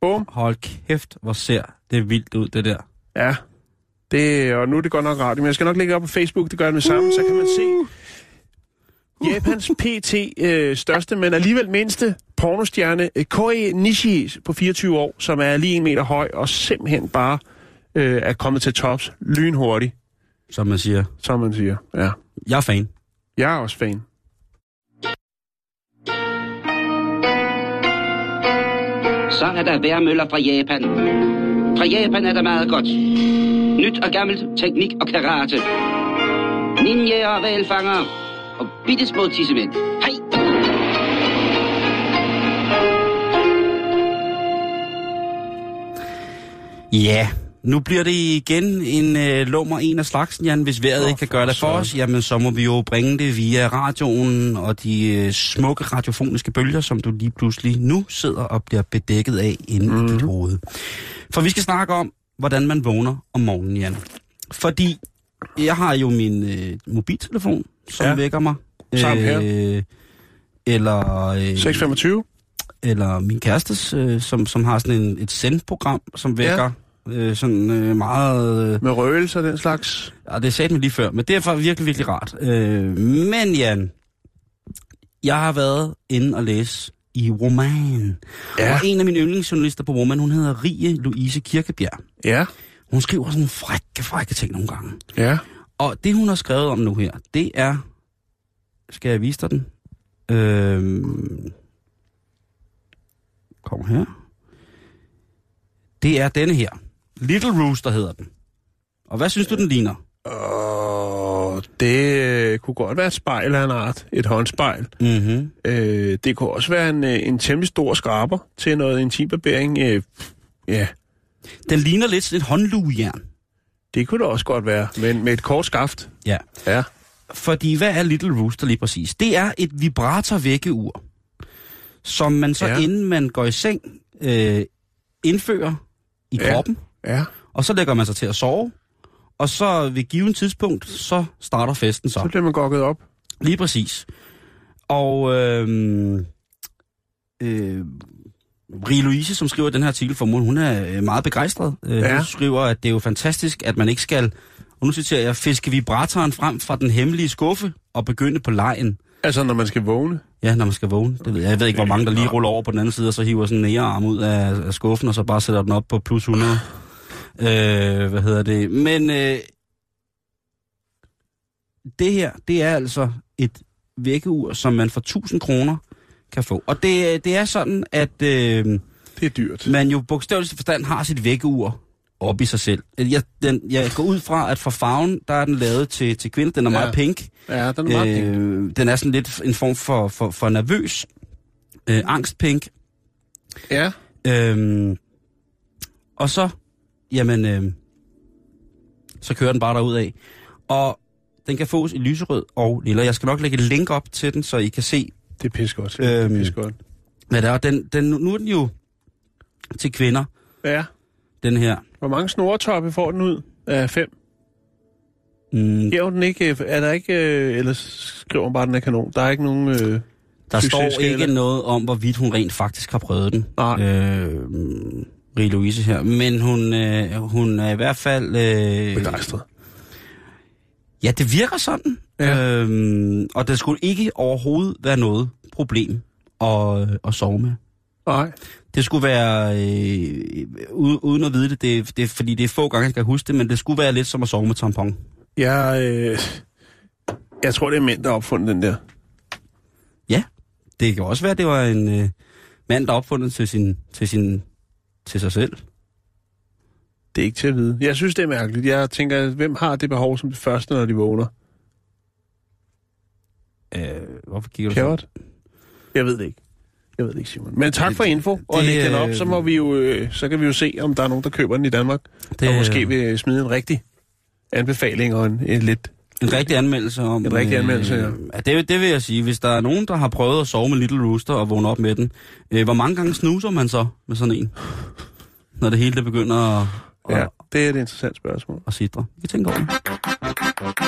Bum. Hold kæft, hvor ser det vildt ud, det der. Ja. Det, og nu er det godt nok radio, men jeg skal nok lægge op på Facebook, det gør jeg med samme, så kan man se Japans PT øh, største, men alligevel mindste pornostjerne, øh, Koi Nishi på 24 år, som er lige en meter høj og simpelthen bare øh, er kommet til tops lynhurtigt, Som man siger. som man siger. Ja. Jeg er fan. Jeg er også fan. Så er der værmøller fra Japan. Fra Japan er der meget godt. Nyt og gammelt, teknik og karate. Ninja og valfanger. Og bitte små tissemænd. Hej! Ja, nu bliver det igen en øh, lummer en af slagsen, Jan. Hvis vejret ikke kan gøre det for for os, jamen så må vi jo bringe det via radioen og de øh, smukke radiofoniske bølger, som du lige pludselig nu sidder og bliver bedækket af inde mm. i dit hoved. For vi skal snakke om, hvordan man vågner om morgenen, Jan. Fordi jeg har jo min øh, mobiltelefon, som Ja. vækker mig. Samme her. Øh, eller, øh, 625? eller min kærestes, øh, som, som har sådan en, et sendprogram, som vækker ja. øh, sådan øh, meget... Øh, Med røgelser og den slags? ja, det sagde den lige før, men det er faktisk virkelig, virkelig rart. Øh, men Jan, jeg har været inde og læse i Roman. Ja. Og en af mine yndlingsjournalister på Roman, hun hedder Rie Louise Kirkebjerg. Ja. Hun skriver sådan frække, frække ting nogle gange. Ja. Og det, hun har skrevet om nu her, det er... Skal jeg vise dig den? Øhm, kom her. Det er denne her. Little Rooster hedder den. Og hvad synes du, den ligner? Og det øh, kunne godt være et spejl af en art. Et håndspejl. Mm-hmm. Øh, det kunne også være en, øh, en temmelig stor skraber til noget intimbarbering. Øh, ja, Den ligner lidt sådan et håndlugejern. Det kunne det også godt være, men med et kort skaft. Ja. Ja. Fordi hvad er Little Rooster lige præcis? Det er et vibrator-vækkeur, som man så Ja. inden man går i seng øh, indfører i Ja. kroppen. Ja, Og så lægger man sig til at sove. Og så ved given tidspunkt, så starter festen så. så bliver man gokket op. Lige præcis. Og øhm, øh, Rie Louise, som skriver den her artikel for hun er øh, meget begejstret. Øh, Ja. Hun skriver, at det er jo fantastisk, at man ikke skal, og nu citerer jeg, fiske vibratoren frem fra den hemmelige skuffe og begynde på lejen. Altså, når man skal vågne. Ja, når man skal vågne. Det ved jeg. jeg ved ikke, hvor mange der lige ruller over på den anden side, og så hiver sådan en nærearm ud af, af skuffen, og så bare sætter den op på plus 100. Øh, hvad hedder det? Men øh, det her, det er altså et vækkeur, som man for 1000 kroner kan få. Og det, det er sådan, at øh, Det er dyrt. man jo bogstaveligt forstand har sit vækkeur op i sig selv. Jeg, den, jeg går ud fra, at for farven, der er den lavet til, til kvinder. Den er Ja. meget pink. Ja, den er meget øh, Øh, den er sådan lidt en form for, for, for nervøs, øh, angstpink. Ja, Øhm, og så, jamen, øh, så kører den bare derud af. Og den kan fås i lyserød og lilla. Jeg skal nok lægge et link op til den, så I kan se, det er pissegodt. Det er Øhm. pissegodt. hvad det er. Den, den, nu er den jo til kvinder, Ja. den her. Hvor mange snoretoppe får den ud af fem? Mm, Giver den ikke, øh, er der ikke, øh, eller skriver man bare, den er kanon? Der er ikke nogen... Øh, der står ikke noget om, hvorvidt hun rent faktisk har prøvet den. Nej. Øh, Rie Louise her. Men hun, øh, hun er i hvert fald... Øh, begejstret. Ja, det virker sådan. Ja. Øhm, og der skulle ikke overhovedet være noget problem at, at sove med. Nej. Det skulle være, øh, uden, at vide det, det, det, fordi det er få gange, jeg skal huske det, men det skulle være lidt som at sove med tampon. Jeg, øh, jeg tror, det er mænd, der har opfundet den der. Ja, det kan også være, det var en øh, mand, der opfundet til, sin, til, sin, til sig selv. Det er ikke til at vide. Jeg synes, det er mærkeligt. Jeg tænker, hvem har det behov som det første, når de vågner? Øh, hvorfor kigger du så? Kjævert? Jeg ved det ikke. Jeg ved det ikke, Simon. Men tak for info, og Det, læg den op, øh, så, må vi jo, øh, så kan vi jo se, om der er nogen, der køber den i Danmark. Det, og måske vil smide en rigtig anbefaling og en, en lidt... En rigtig anmeldelse om... En rigtig anmeldelse, ja. ja. Det, det vil jeg sige. Hvis der er nogen, der har prøvet at sove med Little Rooster og vågne op med den, øh, hvor mange gange snuser man så med sådan en? Når det hele det begynder at, Ja, at, det er et interessant spørgsmål. at sidre. Vi tænker over det.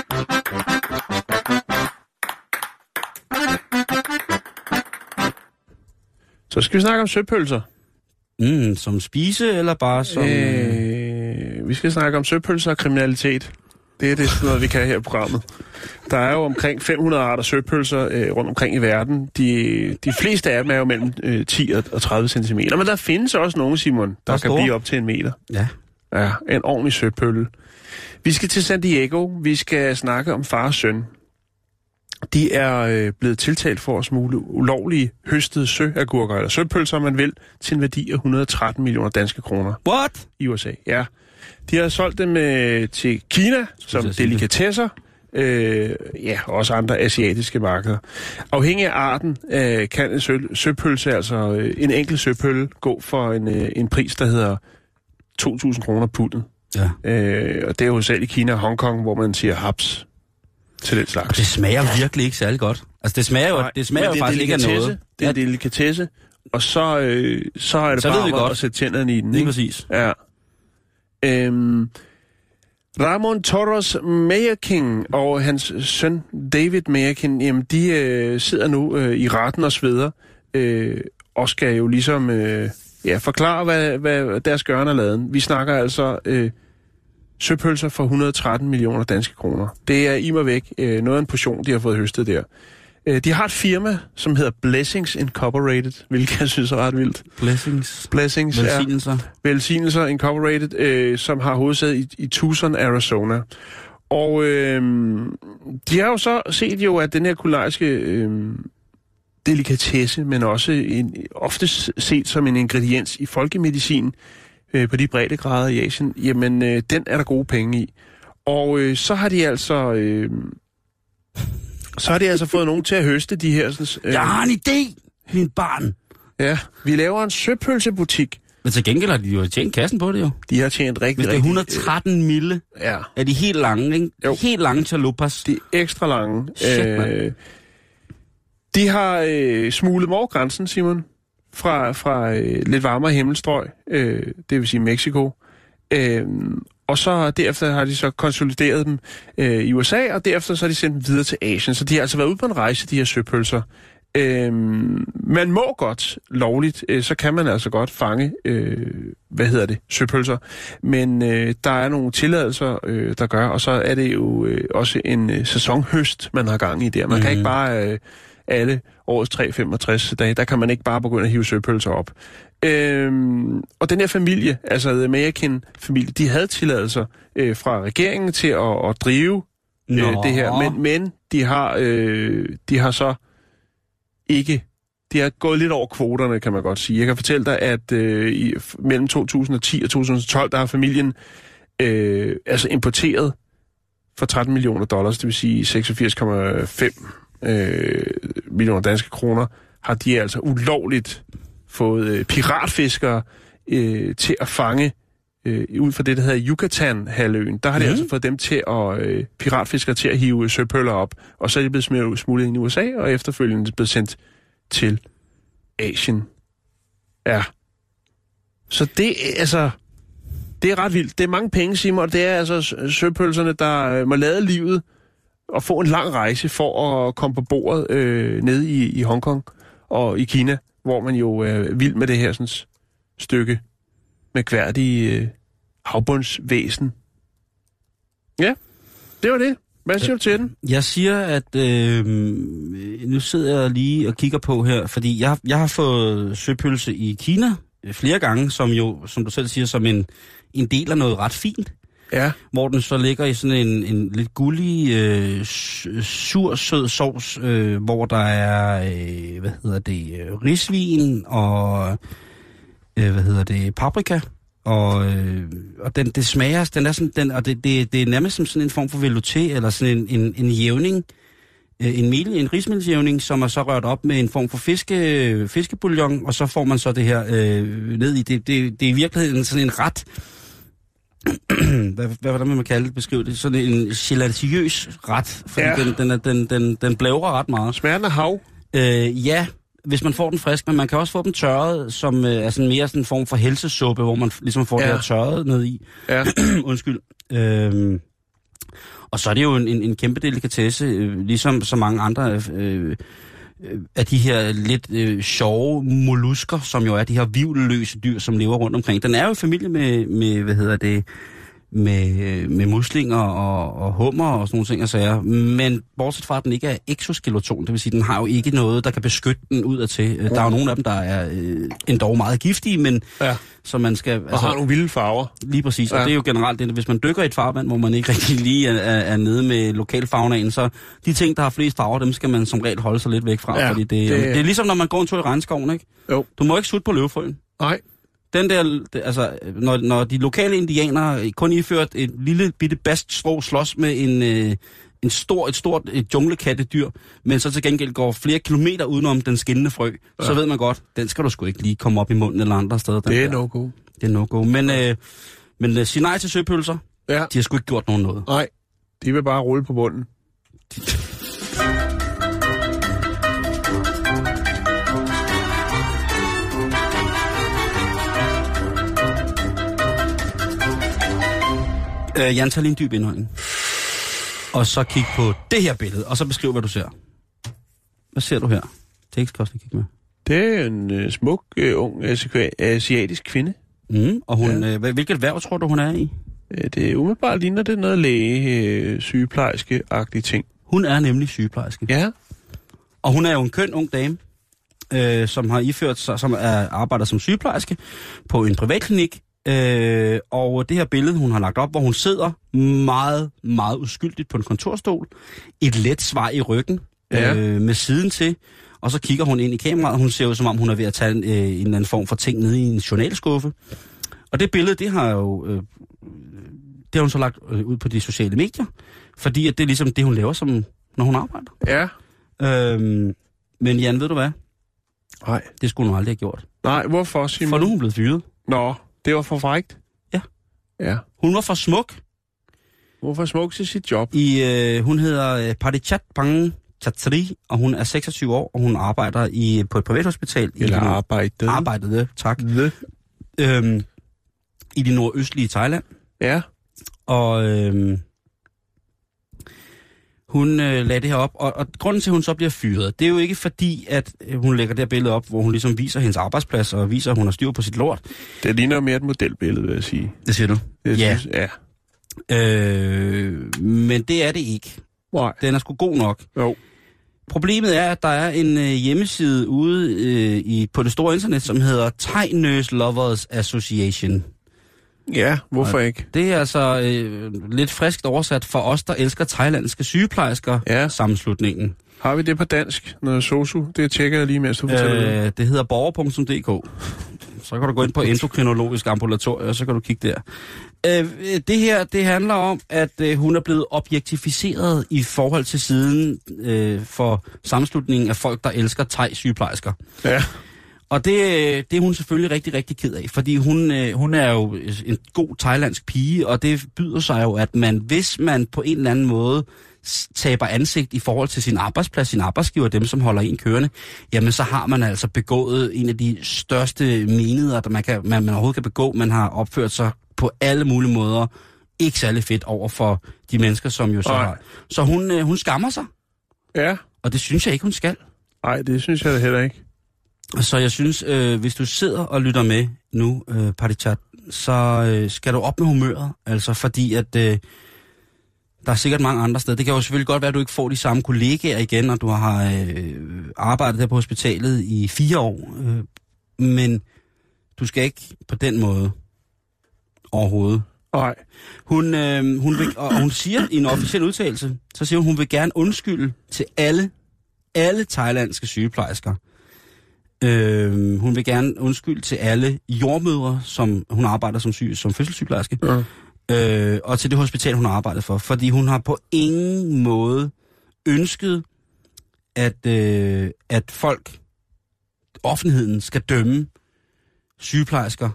Så skal vi snakke om søpølser. Mm, som spise, eller bare som... Øh, vi skal snakke om søpølser og kriminalitet. Det er det sådan noget, vi kan her i programmet. Der er jo omkring 500 arter søpølser øh, rundt omkring i verden. De, de fleste af dem er jo mellem øh, 10 og- og 30 cm. Men der findes også nogle, Simon, der Der er kan store. blive op til en meter. Ja. Ja, en ordentlig søpølle. Vi skal til San Diego. Vi skal snakke om far og søn. De er øh, blevet tiltalt for at smule ulovlige høstede søagurker, eller søpølser, om man vil, til en værdi af 113 millioner danske kroner What? i USA. Ja. De har solgt dem øh, til Kina som delikatesser, øh, ja, og også andre asiatiske markeder. Afhængig af arten øh, kan en sø, søpølse, altså øh, en enkelt søpølle, gå for en, øh, en pris, der hedder 2.000 kroner pundet. Ja. Øh, og det er jo selv i Kina og Hongkong, hvor man siger haps til den slags. Det smager virkelig ikke særlig godt. Altså, det smager jo, Nej, det smager jo er faktisk ikke af noget. Det er en delikatesse, og så, øh, så er det Så bare godt. at sætte tænderne i den. Lige ikke? præcis. Ja. Øhm, Ramon Torres Mayer og hans søn David Mayer jamen de øh, sidder nu øh, i retten og sveder, øh, og skal jo ligesom øh, ja, forklare, hvad, hvad deres gørn er lavet. Vi snakker altså øh, søpølser for 113 millioner danske kroner. Det er i mig væk øh, noget af en portion, de har fået høstet der. Øh, de har et firma, som hedder Blessings Incorporated, hvilket jeg synes er ret vildt. Blessings. Blessings, ja. Velsignelser. Velsignelser Incorporated, øh, som har hovedsæde i, i Tucson, Arizona. Og øh, de har jo så set jo, at den her kulinariske øh, delikatesse, men også en, ofte set som en ingrediens i folkemedicin øh, på de brede grader i Asien, jamen øh, den er der gode penge i. Og øh, så har de altså... Øh, så har de altså fået nogen til at høste de her... Sådan, øh, Jeg har en idé, min barn. ja, vi laver en søpølsebutik. Men til gengæld har de jo tjent kassen på det jo. De har tjent rigtig, Hvis det er rigtig... 113 mille Øh, ja, af de helt lange, ikke? Jo. Helt lange chalupas. de er ekstra lange. Shit, mand. De har øh, smuglet over grænsen, Simon, fra, fra øh, lidt varmere himmelstrøg, øh, det vil sige Mexico. Øh, og så derefter har de så konsolideret dem øh, i USA, og derefter så har de sendt dem videre til Asien. Så de har altså været ude på en rejse, de her søpølser. Øh, man må godt lovligt, øh, så kan man altså godt fange, øh, hvad hedder det, søpølser. Men øh, der er nogle tilladelser, øh, der gør, og så er det jo øh, også en øh, sæsonhøst, man har gang i der. Man mm. kan ikke bare øh, alle årets 365 dage, der kan man ikke bare begynde at hive søpølser op. Øhm, og den her familie, altså The American familie, de havde tilladelser øh, fra regeringen til at, at drive øh, Nå. det her, men, men de har øh, de har så ikke de har gået lidt over kvoterne, kan man godt sige. Jeg kan fortælle dig, at øh, i, mellem 2010 og 2012, der har familien øh, altså importeret for 13 millioner dollars, det vil sige 86,5 øh, millioner danske kroner, har de altså ulovligt fået øh, piratfiskere øh, til at fange øh, ud fra det, der hedder Yucatan-halvøen. Der har de Mhm. altså fået dem til at øh, piratfiskere til at hive søpøller op, og så er de blevet smidt- smuglet ind i USA, og efterfølgende blevet sendt til Asien. Ja. Så det, altså, det er ret vildt. Det er mange penge, Simon, og det er altså søpølserne, der øh, må lade livet at få en lang rejse for at komme på bordet øh, nede i, i Hongkong og i Kina, hvor man jo er vild med det her sådan, stykke mærkværdige øh, havbundsvæsen. Ja, det var det. Hvad siger du til den? Jeg siger, at øh, nu sidder jeg lige og kigger på her, fordi jeg, jeg har fået søpølse i Kina flere gange, som jo, som du selv siger, som en, en del af noget ret fint, Ja, hvor den så ligger i sådan en, en lidt gullig, øh, sur, sød sovs, øh, hvor der er, øh, hvad hedder det, øh, risvin og, øh, hvad hedder det, paprika. Og, øh, og den, det smager, den er sådan, den, og det, det, det er nærmest som sådan en form for velouté, eller sådan en, en, en jævning, øh, en, mil, en rismelsjævning, som er så rørt op med en form for fiske, fiskebouillon, og så får man så det her øh, ned i. Det, det, det er i virkeligheden sådan en ret, hvad, hvad, hvordan vil man kalde det, beskrive det, sådan en gelatiøs ret, fordi Ja. den, den, er- den, den, den blævrer ret meget. smagen af hav. Øh, ja, hvis man får den frisk, men man kan også få dem tørret, som øh, er sådan mere sådan en form for helsesuppe, hvor man ligesom får Ja. det her tørret ned i. Ja. Undskyld. Øhm, og så er det jo en, en, en kæmpe delikatesse, øh, ligesom så mange andre øh, øh, af de her lidt øh, sjove mollusker, som jo er de her vivløse dyr, som lever rundt omkring. Den er jo i familie med, med hvad hedder det, med, med muslinger og, og hummer og sådan nogle ting og sager. Men bortset fra, at den ikke er exoskeleton, det vil sige, den har jo ikke noget, der kan beskytte den ud til. Der er jo nogle af dem, der er øh, endda meget giftige, men Ja. så man skal... altså, Og har nogle vilde farver. Lige præcis, og Ja. det er jo generelt det, hvis man dykker i et farvand, hvor man ikke rigtig lige er, er, er nede med lokalfagnaen, så de ting, der har flest farver, dem skal man som regel holde sig lidt væk fra, Ja, fordi det, det- det, det er ligesom, når man går en tur i regnskoven, ikke? Jo. Du må ikke sutte på løvfrøen. Nej. Den der, altså, når, når de lokale indianere kun iført et lille bitte baststrå slås med en, øh, en stor, et stort et junglekattedyr, men så til gengæld går flere kilometer udenom den skinnende frø, ja. så ved man godt, den skal du sgu ikke lige komme op i munden eller andre steder. Den Det er no-go. Det er no-go. Men, øh, men øh, sig nej til søpølser. Ja. De har sgu ikke gjort nogen noget. Nej. De vil bare rulle på bunden. Øh, Jan, tag lige en dyb indånding. Og så kig på det her billede, og så beskriv, hvad du ser. Hvad ser du her? Kan også lige kigge med. Det er en øh, smuk, øh, ung asika- asiatisk kvinde. Mm, og hun, ja. øh, hvilket værv tror du, hun er i? Øh, Det er umiddelbart ligner det noget læge, øh, sygeplejerske-agtige ting. Hun er nemlig sygeplejerske. Ja. Og hun er jo en køn ung dame, øh, som har iført sig, som er, arbejder som sygeplejerske på en privatklinik. Øh, og det her billede, hun har lagt op, hvor hun sidder meget, meget uskyldigt på en kontorstol. Et let svar i ryggen Ja. øh, med siden til. Og så kigger hun ind i kameraet. Hun ser ud som om, hun er ved at tage en, øh, en eller anden form for ting nede i en journalskuffe. Og det billede, det har jo... Øh, det har hun så lagt øh, ud på de sociale medier. Fordi at det er ligesom det, hun laver, som, når hun arbejder. Ja. Øhm, men Jan, ved du hvad? Nej. Det skulle hun aldrig have gjort. Nej, hvorfor, Simon? For nu er hun blevet fyret. Nå, det var for frægt. Ja. Ja. Hun var for smuk. Hvorfor smuk til sit job? I, øh, hun hedder øh, Padichat Bang Chatri, og hun er 26 år, og hun arbejder i på et privathospital. Eller i det- arbejdet. Arbejdede, tak. The. Øhm, I det nordøstlige Thailand. Ja. Og øhm, hun øh, lagde det her op, og, og grunden til, at hun så bliver fyret, det er jo ikke fordi, at øh, hun lægger det her billede op, hvor hun ligesom viser hendes arbejdsplads, og viser, at hun har styr på sit lort. Det ligner mere et modelbillede, vil jeg sige. Det siger du? Jeg Ja. Synes, ja. Øh, men det er det ikke. Nej. Den er sgu god nok. Jo. Problemet er, at der er en øh, hjemmeside ude øh, i, på det store internet, som hedder Thai Nurse Lovers Association. Ja, hvorfor ikke? Det er altså øh, lidt friskt oversat for os, der elsker thailandske sygeplejersker, Ja. sammenslutningen. Har vi det på dansk? Noget sosu? Det tjekker jeg lige, mens du fortæller det. Øh, det hedder borger.dk. Så kan du gå ind på endokrinologisk ambulatorium, og så kan du kigge der. Øh, det her, det handler om, at øh, hun er blevet objektificeret i forhold til siden øh, for sammenslutningen af folk, der elsker thai-sygeplejersker. Ja. Og det, øh, det er hun selvfølgelig rigtig, rigtig ked af, fordi hun, øh, hun er jo en god thailandsk pige, og det byder sig jo, at man, hvis man på en eller anden måde taber ansigt i forhold til sin arbejdsplads, sin arbejdsgiver, dem som holder en kørende, jamen så har man altså begået en af de største menigheder, der man, kan, man, man overhovedet kan begå. Man har opført sig på alle mulige måder ikke særlig fedt over for de mennesker, som jo så Nej. har. Så hun, øh, hun skammer sig, Ja. og det synes jeg ikke, hun skal. Nej, det synes jeg da heller ikke. Så jeg synes, øh, hvis du sidder og lytter med nu, øh, Partichat, så øh, skal du op med humøret. Altså fordi, at øh, der er sikkert mange andre steder. Det kan jo selvfølgelig godt være, at du ikke får de samme kollegaer igen, og du har øh, arbejdet der på hospitalet i fire år. Øh, men du skal ikke på den måde overhovedet. Nej. Hun, øh, hun vil, og hun siger i en officiel udtalelse, så siger hun, hun vil gerne undskylde til alle, alle thailandske sygeplejersker. Øh, hun vil gerne undskylde til alle jordmødre, som hun arbejder som, syg, som fødselssygeplejerske, Ja. øh, og til det hospital, hun har arbejdet for. Fordi hun har på ingen måde ønsket, at, øh, at folk, offentligheden, skal dømme sygeplejersker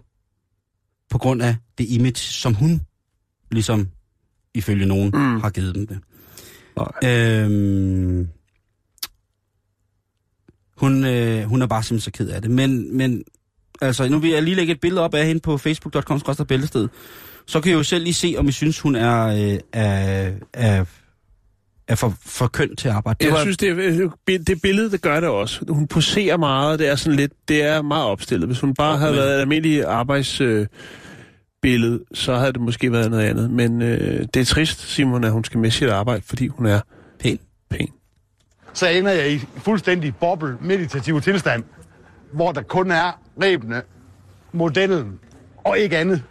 på grund af det image, som hun, ligesom ifølge nogen, Mm. mm. har givet dem det. Nej. Øhm, hun, øh, hun er bare simpelthen så ked af det. Men, men altså, nu vil jeg lige lægge et billede op af hende på facebook.com bæltested. Så kan I jo selv lige se, om I synes, hun er, øh, er, er, er for, for køn til at arbejde. Det Jeg var, synes, det, er- det billede, det gør det også. Hun poserer meget, det er sådan lidt, det er meget opstillet. Hvis hun bare havde men- været et almindeligt arbejdsbillede, øh, billede, så havde det måske været noget andet. Men øh, det er trist, Simon, at hun skal miste sit arbejde, fordi hun er pæn. pæn så ender jeg i fuldstændig boble meditativ tilstand, hvor der kun er rebene, modellen og ikke andet.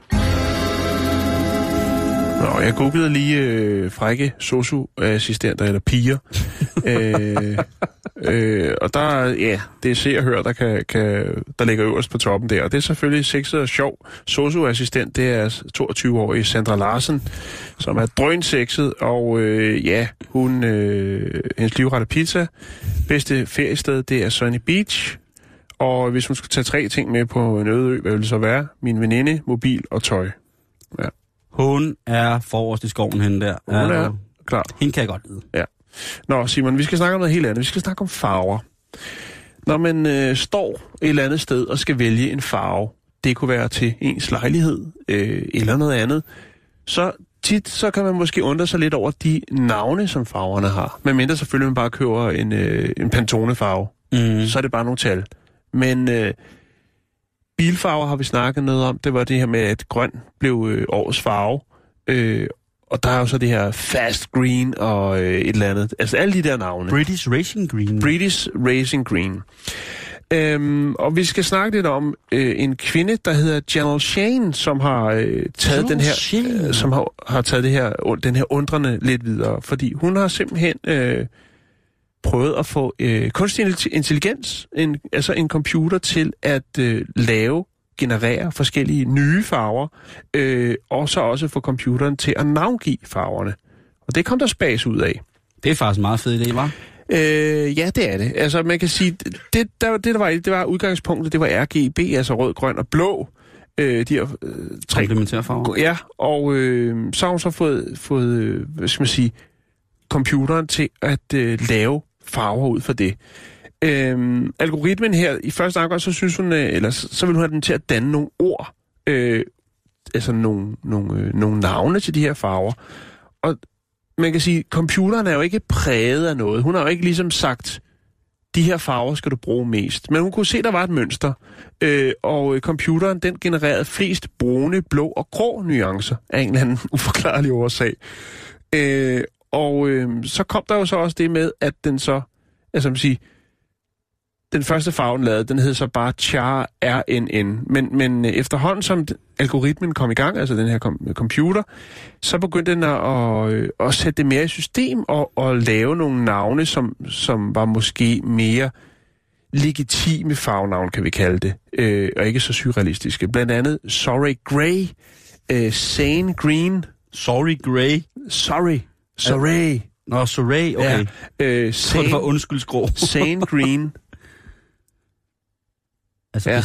Nå, jeg googlede lige øh, frække socioassistenter eller piger øh, øh, og der, ja, det er se og hør, der, kan, kan, der ligger øverst på toppen der. Og det er selvfølgelig sexet og sjov. Socioassistent, det er 22-årige Sandra Larsen, som er drønsexet, og øh, ja, hun, øh, hendes livrette pizza. Bedste feriested, det er Sunny Beach. Og hvis hun skulle tage tre ting med på en øde ø, hvad ville det så være? Min veninde, mobil og tøj. Ja, Hun er forrest i skoven, hende der. hun er Øh, klar. Hende kan jeg godt lide. Ja. Nå, Simon, vi skal snakke om noget helt andet. Vi skal snakke om farver. Når man øh, står et eller andet sted og skal vælge en farve, det kunne være til ens lejlighed øh, eller noget andet, så tit så kan man måske undre sig lidt over de navne, som farverne har. Men mindre selvfølgelig, man bare køber en, øh, en Pantone-farve. Mm. Så er det bare nogle tal. Men øh, bilfarver har vi snakket noget om. Det var det her med, at grøn blev øh, årets farve. Øh, og der er jo så det her fast green og øh, et eller andet. Altså alle de der navne. British Racing Green. British Racing Green. Øhm, og vi skal snakke lidt om øh, en kvinde, der hedder Janelle Shane, som har øh, taget Janelle den her, Shane. øh, som har, har taget det her, den her undrende lidt videre, fordi hun har simpelthen øh, prøvet at få øh, kunstig intelli- intelligens, en, altså en computer til at øh, lave, generere forskellige nye farver, øh, og så også få computeren til at navngive farverne. Og det kom der spas ud af. Det er faktisk en meget fed idé, var. Øh, ja, det er det. Altså, man kan sige, det, der, det, der var, det, var udgangspunktet, det var RGB, altså rød, grøn og blå. Øh, de her øh, tre Komplementære farver. Ja, og øh, så har hun så fået, fået øh, hvad skal man sige, computeren til at øh, lave farver ud for det. Øhm, algoritmen her, i første omgang, så synes hun, øh, eller så, vil hun have den til at danne nogle ord, øh, altså nogle, nogle, øh, nogle navne til de her farver. Og man kan sige, computeren er jo ikke præget af noget. Hun har jo ikke ligesom sagt, de her farver skal du bruge mest. Men hun kunne se, der var et mønster. Øh, og øh, computeren, den genererede flest brune, blå og grå nuancer af en eller anden uforklarlig årsag. Øh, og øh, så kom der jo så også det med, at den så, altså man sige, den første farve, den lavede, den hed så bare Char RNN. Men, men øh, efterhånden, som algoritmen kom i gang, altså den her kom- computer, så begyndte den at, at, øh, at sætte det mere i system og, og lave nogle navne, som, som var måske mere legitime farvenavn, kan vi kalde det, øh, og ikke så surrealistiske. Blandt andet Sorry Grey, øh, Sane Green, Sorry Grey. Sorry, Sorry, Nå, Sorry, okay. ja, øh, tror, det var Sane, undskyldsgrå. Sane Green. Altså Ja. ja.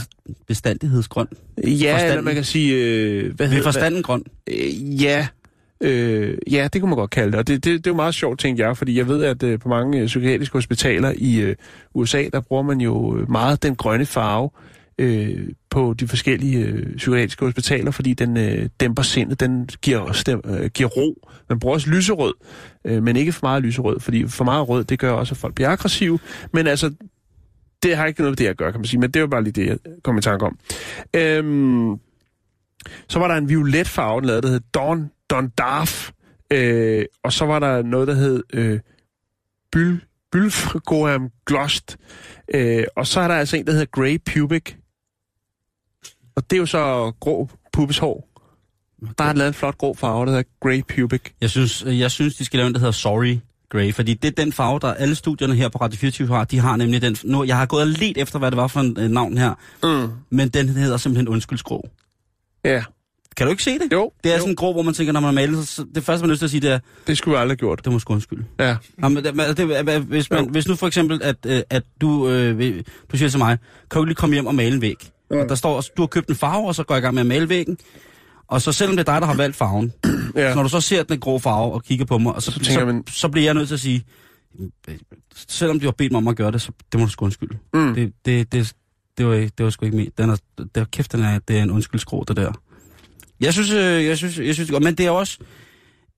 bestandighedsgrøn. Ja, eller Forstanden. man kan sige... Øh, hvad Ved hedder forstanden grøn. Øh, ja, øh, ja, det kunne man godt kalde det. Og det, det, det er jo meget sjovt, tænker jeg, fordi jeg ved, at øh, på mange øh, psykiatriske hospitaler i øh, USA, der bruger man jo øh, meget den grønne farve øh, på de forskellige øh, psykiatriske hospitaler, fordi den øh, dæmper sindet, den giver, stem, øh, giver ro. Man bruger også lyserød, øh, men ikke for meget lyserød, fordi for meget rød, det gør også, at folk bliver aggressive. Men altså, det har ikke noget med det at gøre, kan man sige, men det var bare lige det, jeg kom i tanke om. Øhm, så var der en violet farve, der hed Dawn, Dawn Darf. Øh, og så var der noget, der hed øh, Byl, Bylfgoam Glost. Øh, og så er der altså en, der hedder Grey Pubic. Og det er jo så grå pubeshår. Der er lavet en flot grå farve, der hedder Grey Pubic. Jeg synes, jeg synes, de skal lave en, der hedder Sorry Grey, fordi det er den farve, der alle studierne her på Radio 24 har. De har nemlig den... Nu, jeg har gået og let efter, hvad det var for en øh, navn her, Mm. men den hedder simpelthen undskyldssgrå. Ja, Kan du ikke se det? jo. Det er jo. sådan en grå, hvor man tænker, når man maler, så det første, man har lyst til at sige, det er, Det skulle vi aldrig have gjort. det må sgu undskylde. Ja. Nå, men det, det, hvis, man, Jo. hvis nu for eksempel, at, øh, at du, øh, du siger til mig, kan du lige komme hjem og male en væg? Ja. Og der står, du har købt en farve, og så går jeg i gang med at male væggen. Og så selvom det er dig, der har valgt farven, ja. så når du så ser den grå farve og kigger på mig, og så, så, så, man- så bliver jeg nødt til at sige, øh, selvom du har bedt mig om at gøre det, så det må du sgu undskylde. Mm. Det, det, det, det, var, det var sgu ikke mit. Den er, det er, kæft, den er, det er en undskyldsskrå, det der. Jeg synes, øh, jeg synes, jeg synes det er godt, men det er også,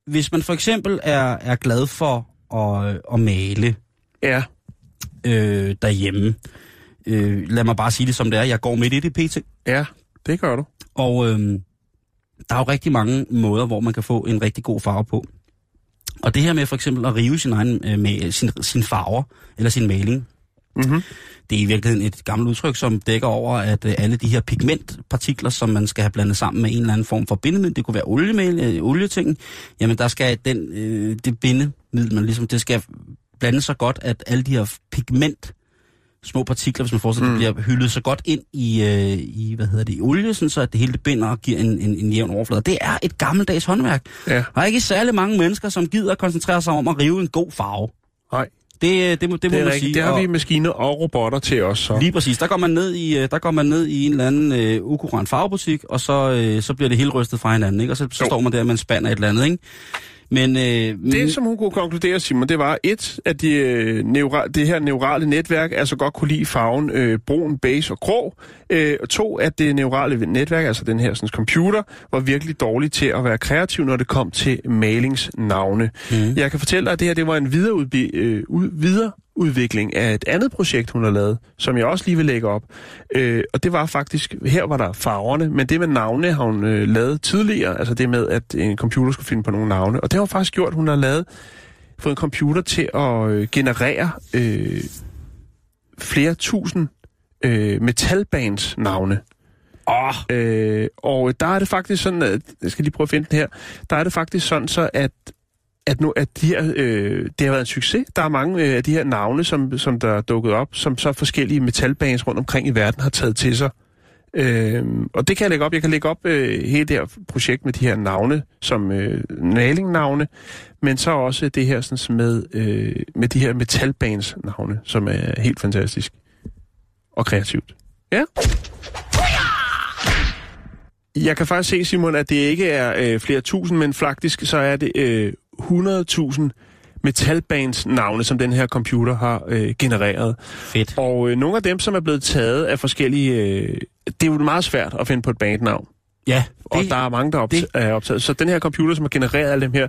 hvis man for eksempel er, er glad for at, at male Ja, øh, derhjemme. Øh, lad mig bare sige det som det er. Jeg går midt i det pt. ja, det gør du. Og øh, der er jo rigtig mange måder, hvor man kan få en rigtig god farve på. Og det her med for eksempel at rive sin, egen, øh, med, sin, sin farver, eller sin maling, Mhm. det er i virkeligheden et gammelt udtryk, som dækker over, at øh, alle de her pigmentpartikler, som man skal have blandet sammen med en eller anden form for bindemiddel, det kunne være oliemel, øh, olietingen, jamen der skal den, øh, det bindemiddel, man ligesom, det skal blande så godt, at alle de her pigment, små partikler, hvis man forestiller mm. det bliver hyldet så godt ind i, øh, i hvad hedder det, i olie, sådan så at det hele det binder og giver en, en, en jævn overflade. Det er et gammeldags håndværk. Ja. Der er ikke særlig mange mennesker, som gider at koncentrere sig om at rive en god farve. Nej, Det, øh, det, må, det, det må er man rigtigt. sige. Det har og- vi maskiner og robotter til os, så. Lige præcis. Der går man ned i, øh, der går man ned i en eller anden øh, ukurant farvebutik, og så, øh, så bliver det hele rystet fra hinanden, ikke? Og så, så Jo. står man der med en spand af et eller andet, ikke? Men, øh, Det, som hun kunne konkludere, Simon, det var et, at de, øh, neura, det her neurale netværk altså godt kunne lide farven øh, brun, beige og grå. Øh, og to, at det neurale netværk, altså den her sådan, computer, var virkelig dårlig til at være kreativ, når det kom til malingsnavne. Mm. Jeg kan fortælle dig, at det her det var en videreudbi, øh, ud, videreudvikling af et andet projekt, hun har lavet, som jeg også lige vil lægge op. Øh, og det var faktisk, her var der farverne, men det med navne har hun øh, lavet tidligere, altså det med, at en computer skulle finde på nogle navne. Og det har hun faktisk gjort, hun har lavet fået en computer til at øh, generere øh, flere tusind øh, metalbands navne. åh, Øh, og der er det faktisk sådan, at, jeg skal lige prøve at finde den her, der er det faktisk sådan så, at at, nu, at de her, øh, det har været en succes. Der er mange øh, af de her navne, som, som der er dukket op, som så forskellige metalbands rundt omkring i verden har taget til sig. Øh, og det kan jeg lægge op. Jeg kan lægge op øh, hele det her projekt med de her navne, som øh, nalingnavne, men så også det her sådan, med, øh, med de her metalbands navne, som er helt fantastisk og kreativt. Ja. Jeg kan faktisk se, Simon, at det ikke er øh, flere tusind, men faktisk så er det øh, 100.000 metalbands navne, som den her computer har øh, genereret. fedt. Og øh, nogle af dem, som er blevet taget af forskellige... Øh, det er jo meget svært at finde på et bandnavn. Ja, Og det, der er mange, der er, det- er optaget. Så den her computer, som har genereret alle dem her,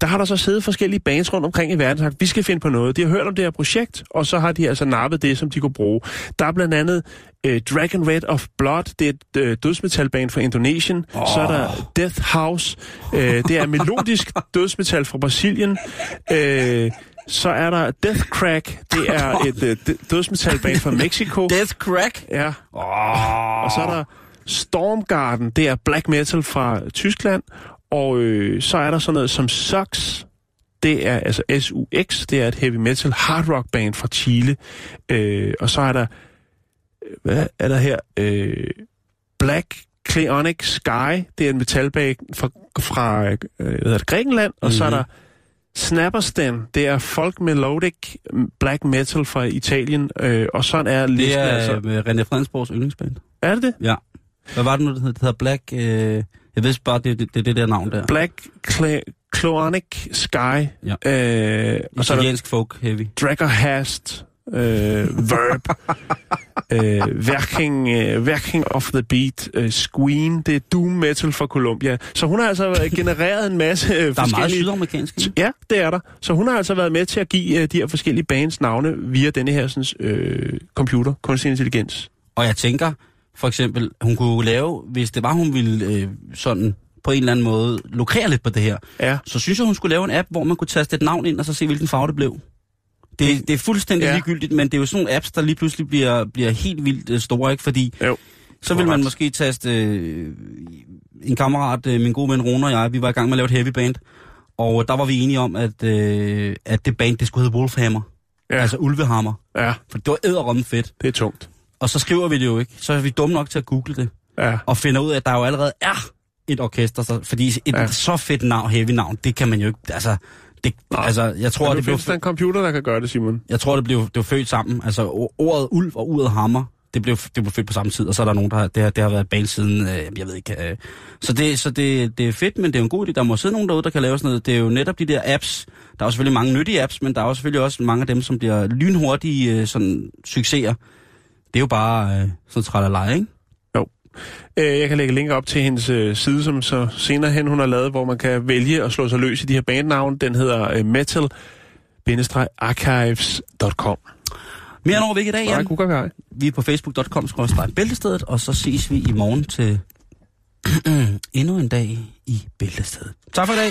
der har der så siddet forskellige bands rundt omkring i verden sagt, vi skal finde på noget. De har hørt om det her projekt, og så har de altså nappet det, som de kunne bruge. Der er blandt andet øh, Dragon Red of Blood, det er et øh, dødsmetalband fra Indonesien. Oh. Så er der Death House, øh, det er melodisk dødsmetal fra Brasilien. Øh, så er der Death Crack, det er et øh, dødsmetalband fra Mexico. Death Crack. Ja. Oh. Og så er der Stormgarden, det er black metal fra Tyskland. Og øh, så er der sådan noget som Sux, det er altså S-U-X, det er et heavy metal hard rock band fra Chile. Øh, og så er der, øh, hvad er der her? Øh, Black Cleonic Sky, det er en metalband fra, fra øh, hvad hedder det, Grækenland. Og mm-hmm. så er Mhm. der Snapperstan, det er folk melodic black metal fra Italien. Øh, og sådan er Det listen er altså. altså... René Fredensborgs yndlingsband. Er det det? Ja. Hvad var det nu, det hed? Det hedder Black... Øh... Jeg ved bare, det er det, det, det der navn der. Black Cl- Clonic Sky. Ja. Øh, og så der Italiensk folk heavy. Dragonhast. Øh, Verb. øh, working, øh, working of the Beat. Øh, Squeen. Det er Doom Metal fra Columbia. Så hun har altså genereret en masse øh, Der er meget forskellige... sydamerikansk. Ja, det er der. Så hun har altså været med til at give øh, de her forskellige bands navne via denne her sådan, øh, computer, kunstig intelligens. Og jeg tænker, for eksempel, hun kunne lave, hvis det var, hun ville øh, sådan på en eller anden måde lukrere lidt på det her, Ja. så synes jeg, hun skulle lave en app, hvor man kunne taste et navn ind, og så se, hvilken farve det blev. Det, det er fuldstændig Ja. ligegyldigt, men det er jo sådan nogle apps, der lige pludselig bliver, bliver helt vildt øh, store, ikke? Fordi Jo. så vil man måske taste øh, en kammerat, øh, min gode ven Rune og jeg, vi var i gang med at lave et heavy band, og der var vi enige om, at, øh, at det band, det skulle hedde Wolfhammer. Ja. Altså ulvehammer. Ja, For det var æderrommen fedt. det er tungt. Og så skriver vi det jo ikke. Så er vi dumme nok til at google det. Ja. Og finder ud af, at der jo allerede er et orkester. Så, fordi et Ja. så fedt navn, heavy navn, det kan man jo ikke... Altså, det, altså jeg, tror, det blev, findes en computer, der kan gøre det, Simon. jeg tror, det blev, det blev født sammen. Altså ordet ulv og ordet hammer, det blev, det blev født på samme tid. Og så er der nogen, der har, det, har, det har været bag siden, øh, jeg ved ikke. Øh. Så, det, så det, det er fedt, men det er jo en god idé. Der må sidde nogen derude, der kan lave sådan noget. Det er jo netop de der apps. Der er jo selvfølgelig mange nyttige apps, men der er jo selvfølgelig også mange af dem, som bliver lynhurtige øh, sådan, succeser. Det er jo bare øh, sådan tralala, ikke? Øh, Jeg kan lægge link op til hendes øh, side, som så senere hen hun har lavet, hvor man kan vælge at slå sig løs i de her bandnavne. Den hedder øh, Metal archives.com. Mere når vi ikke i dag, Nej, Jan. Gugagaj. Vi er på facebook.com bæltestedet, og så ses vi i morgen til endnu en dag i bæltestedet. Tak for i dag.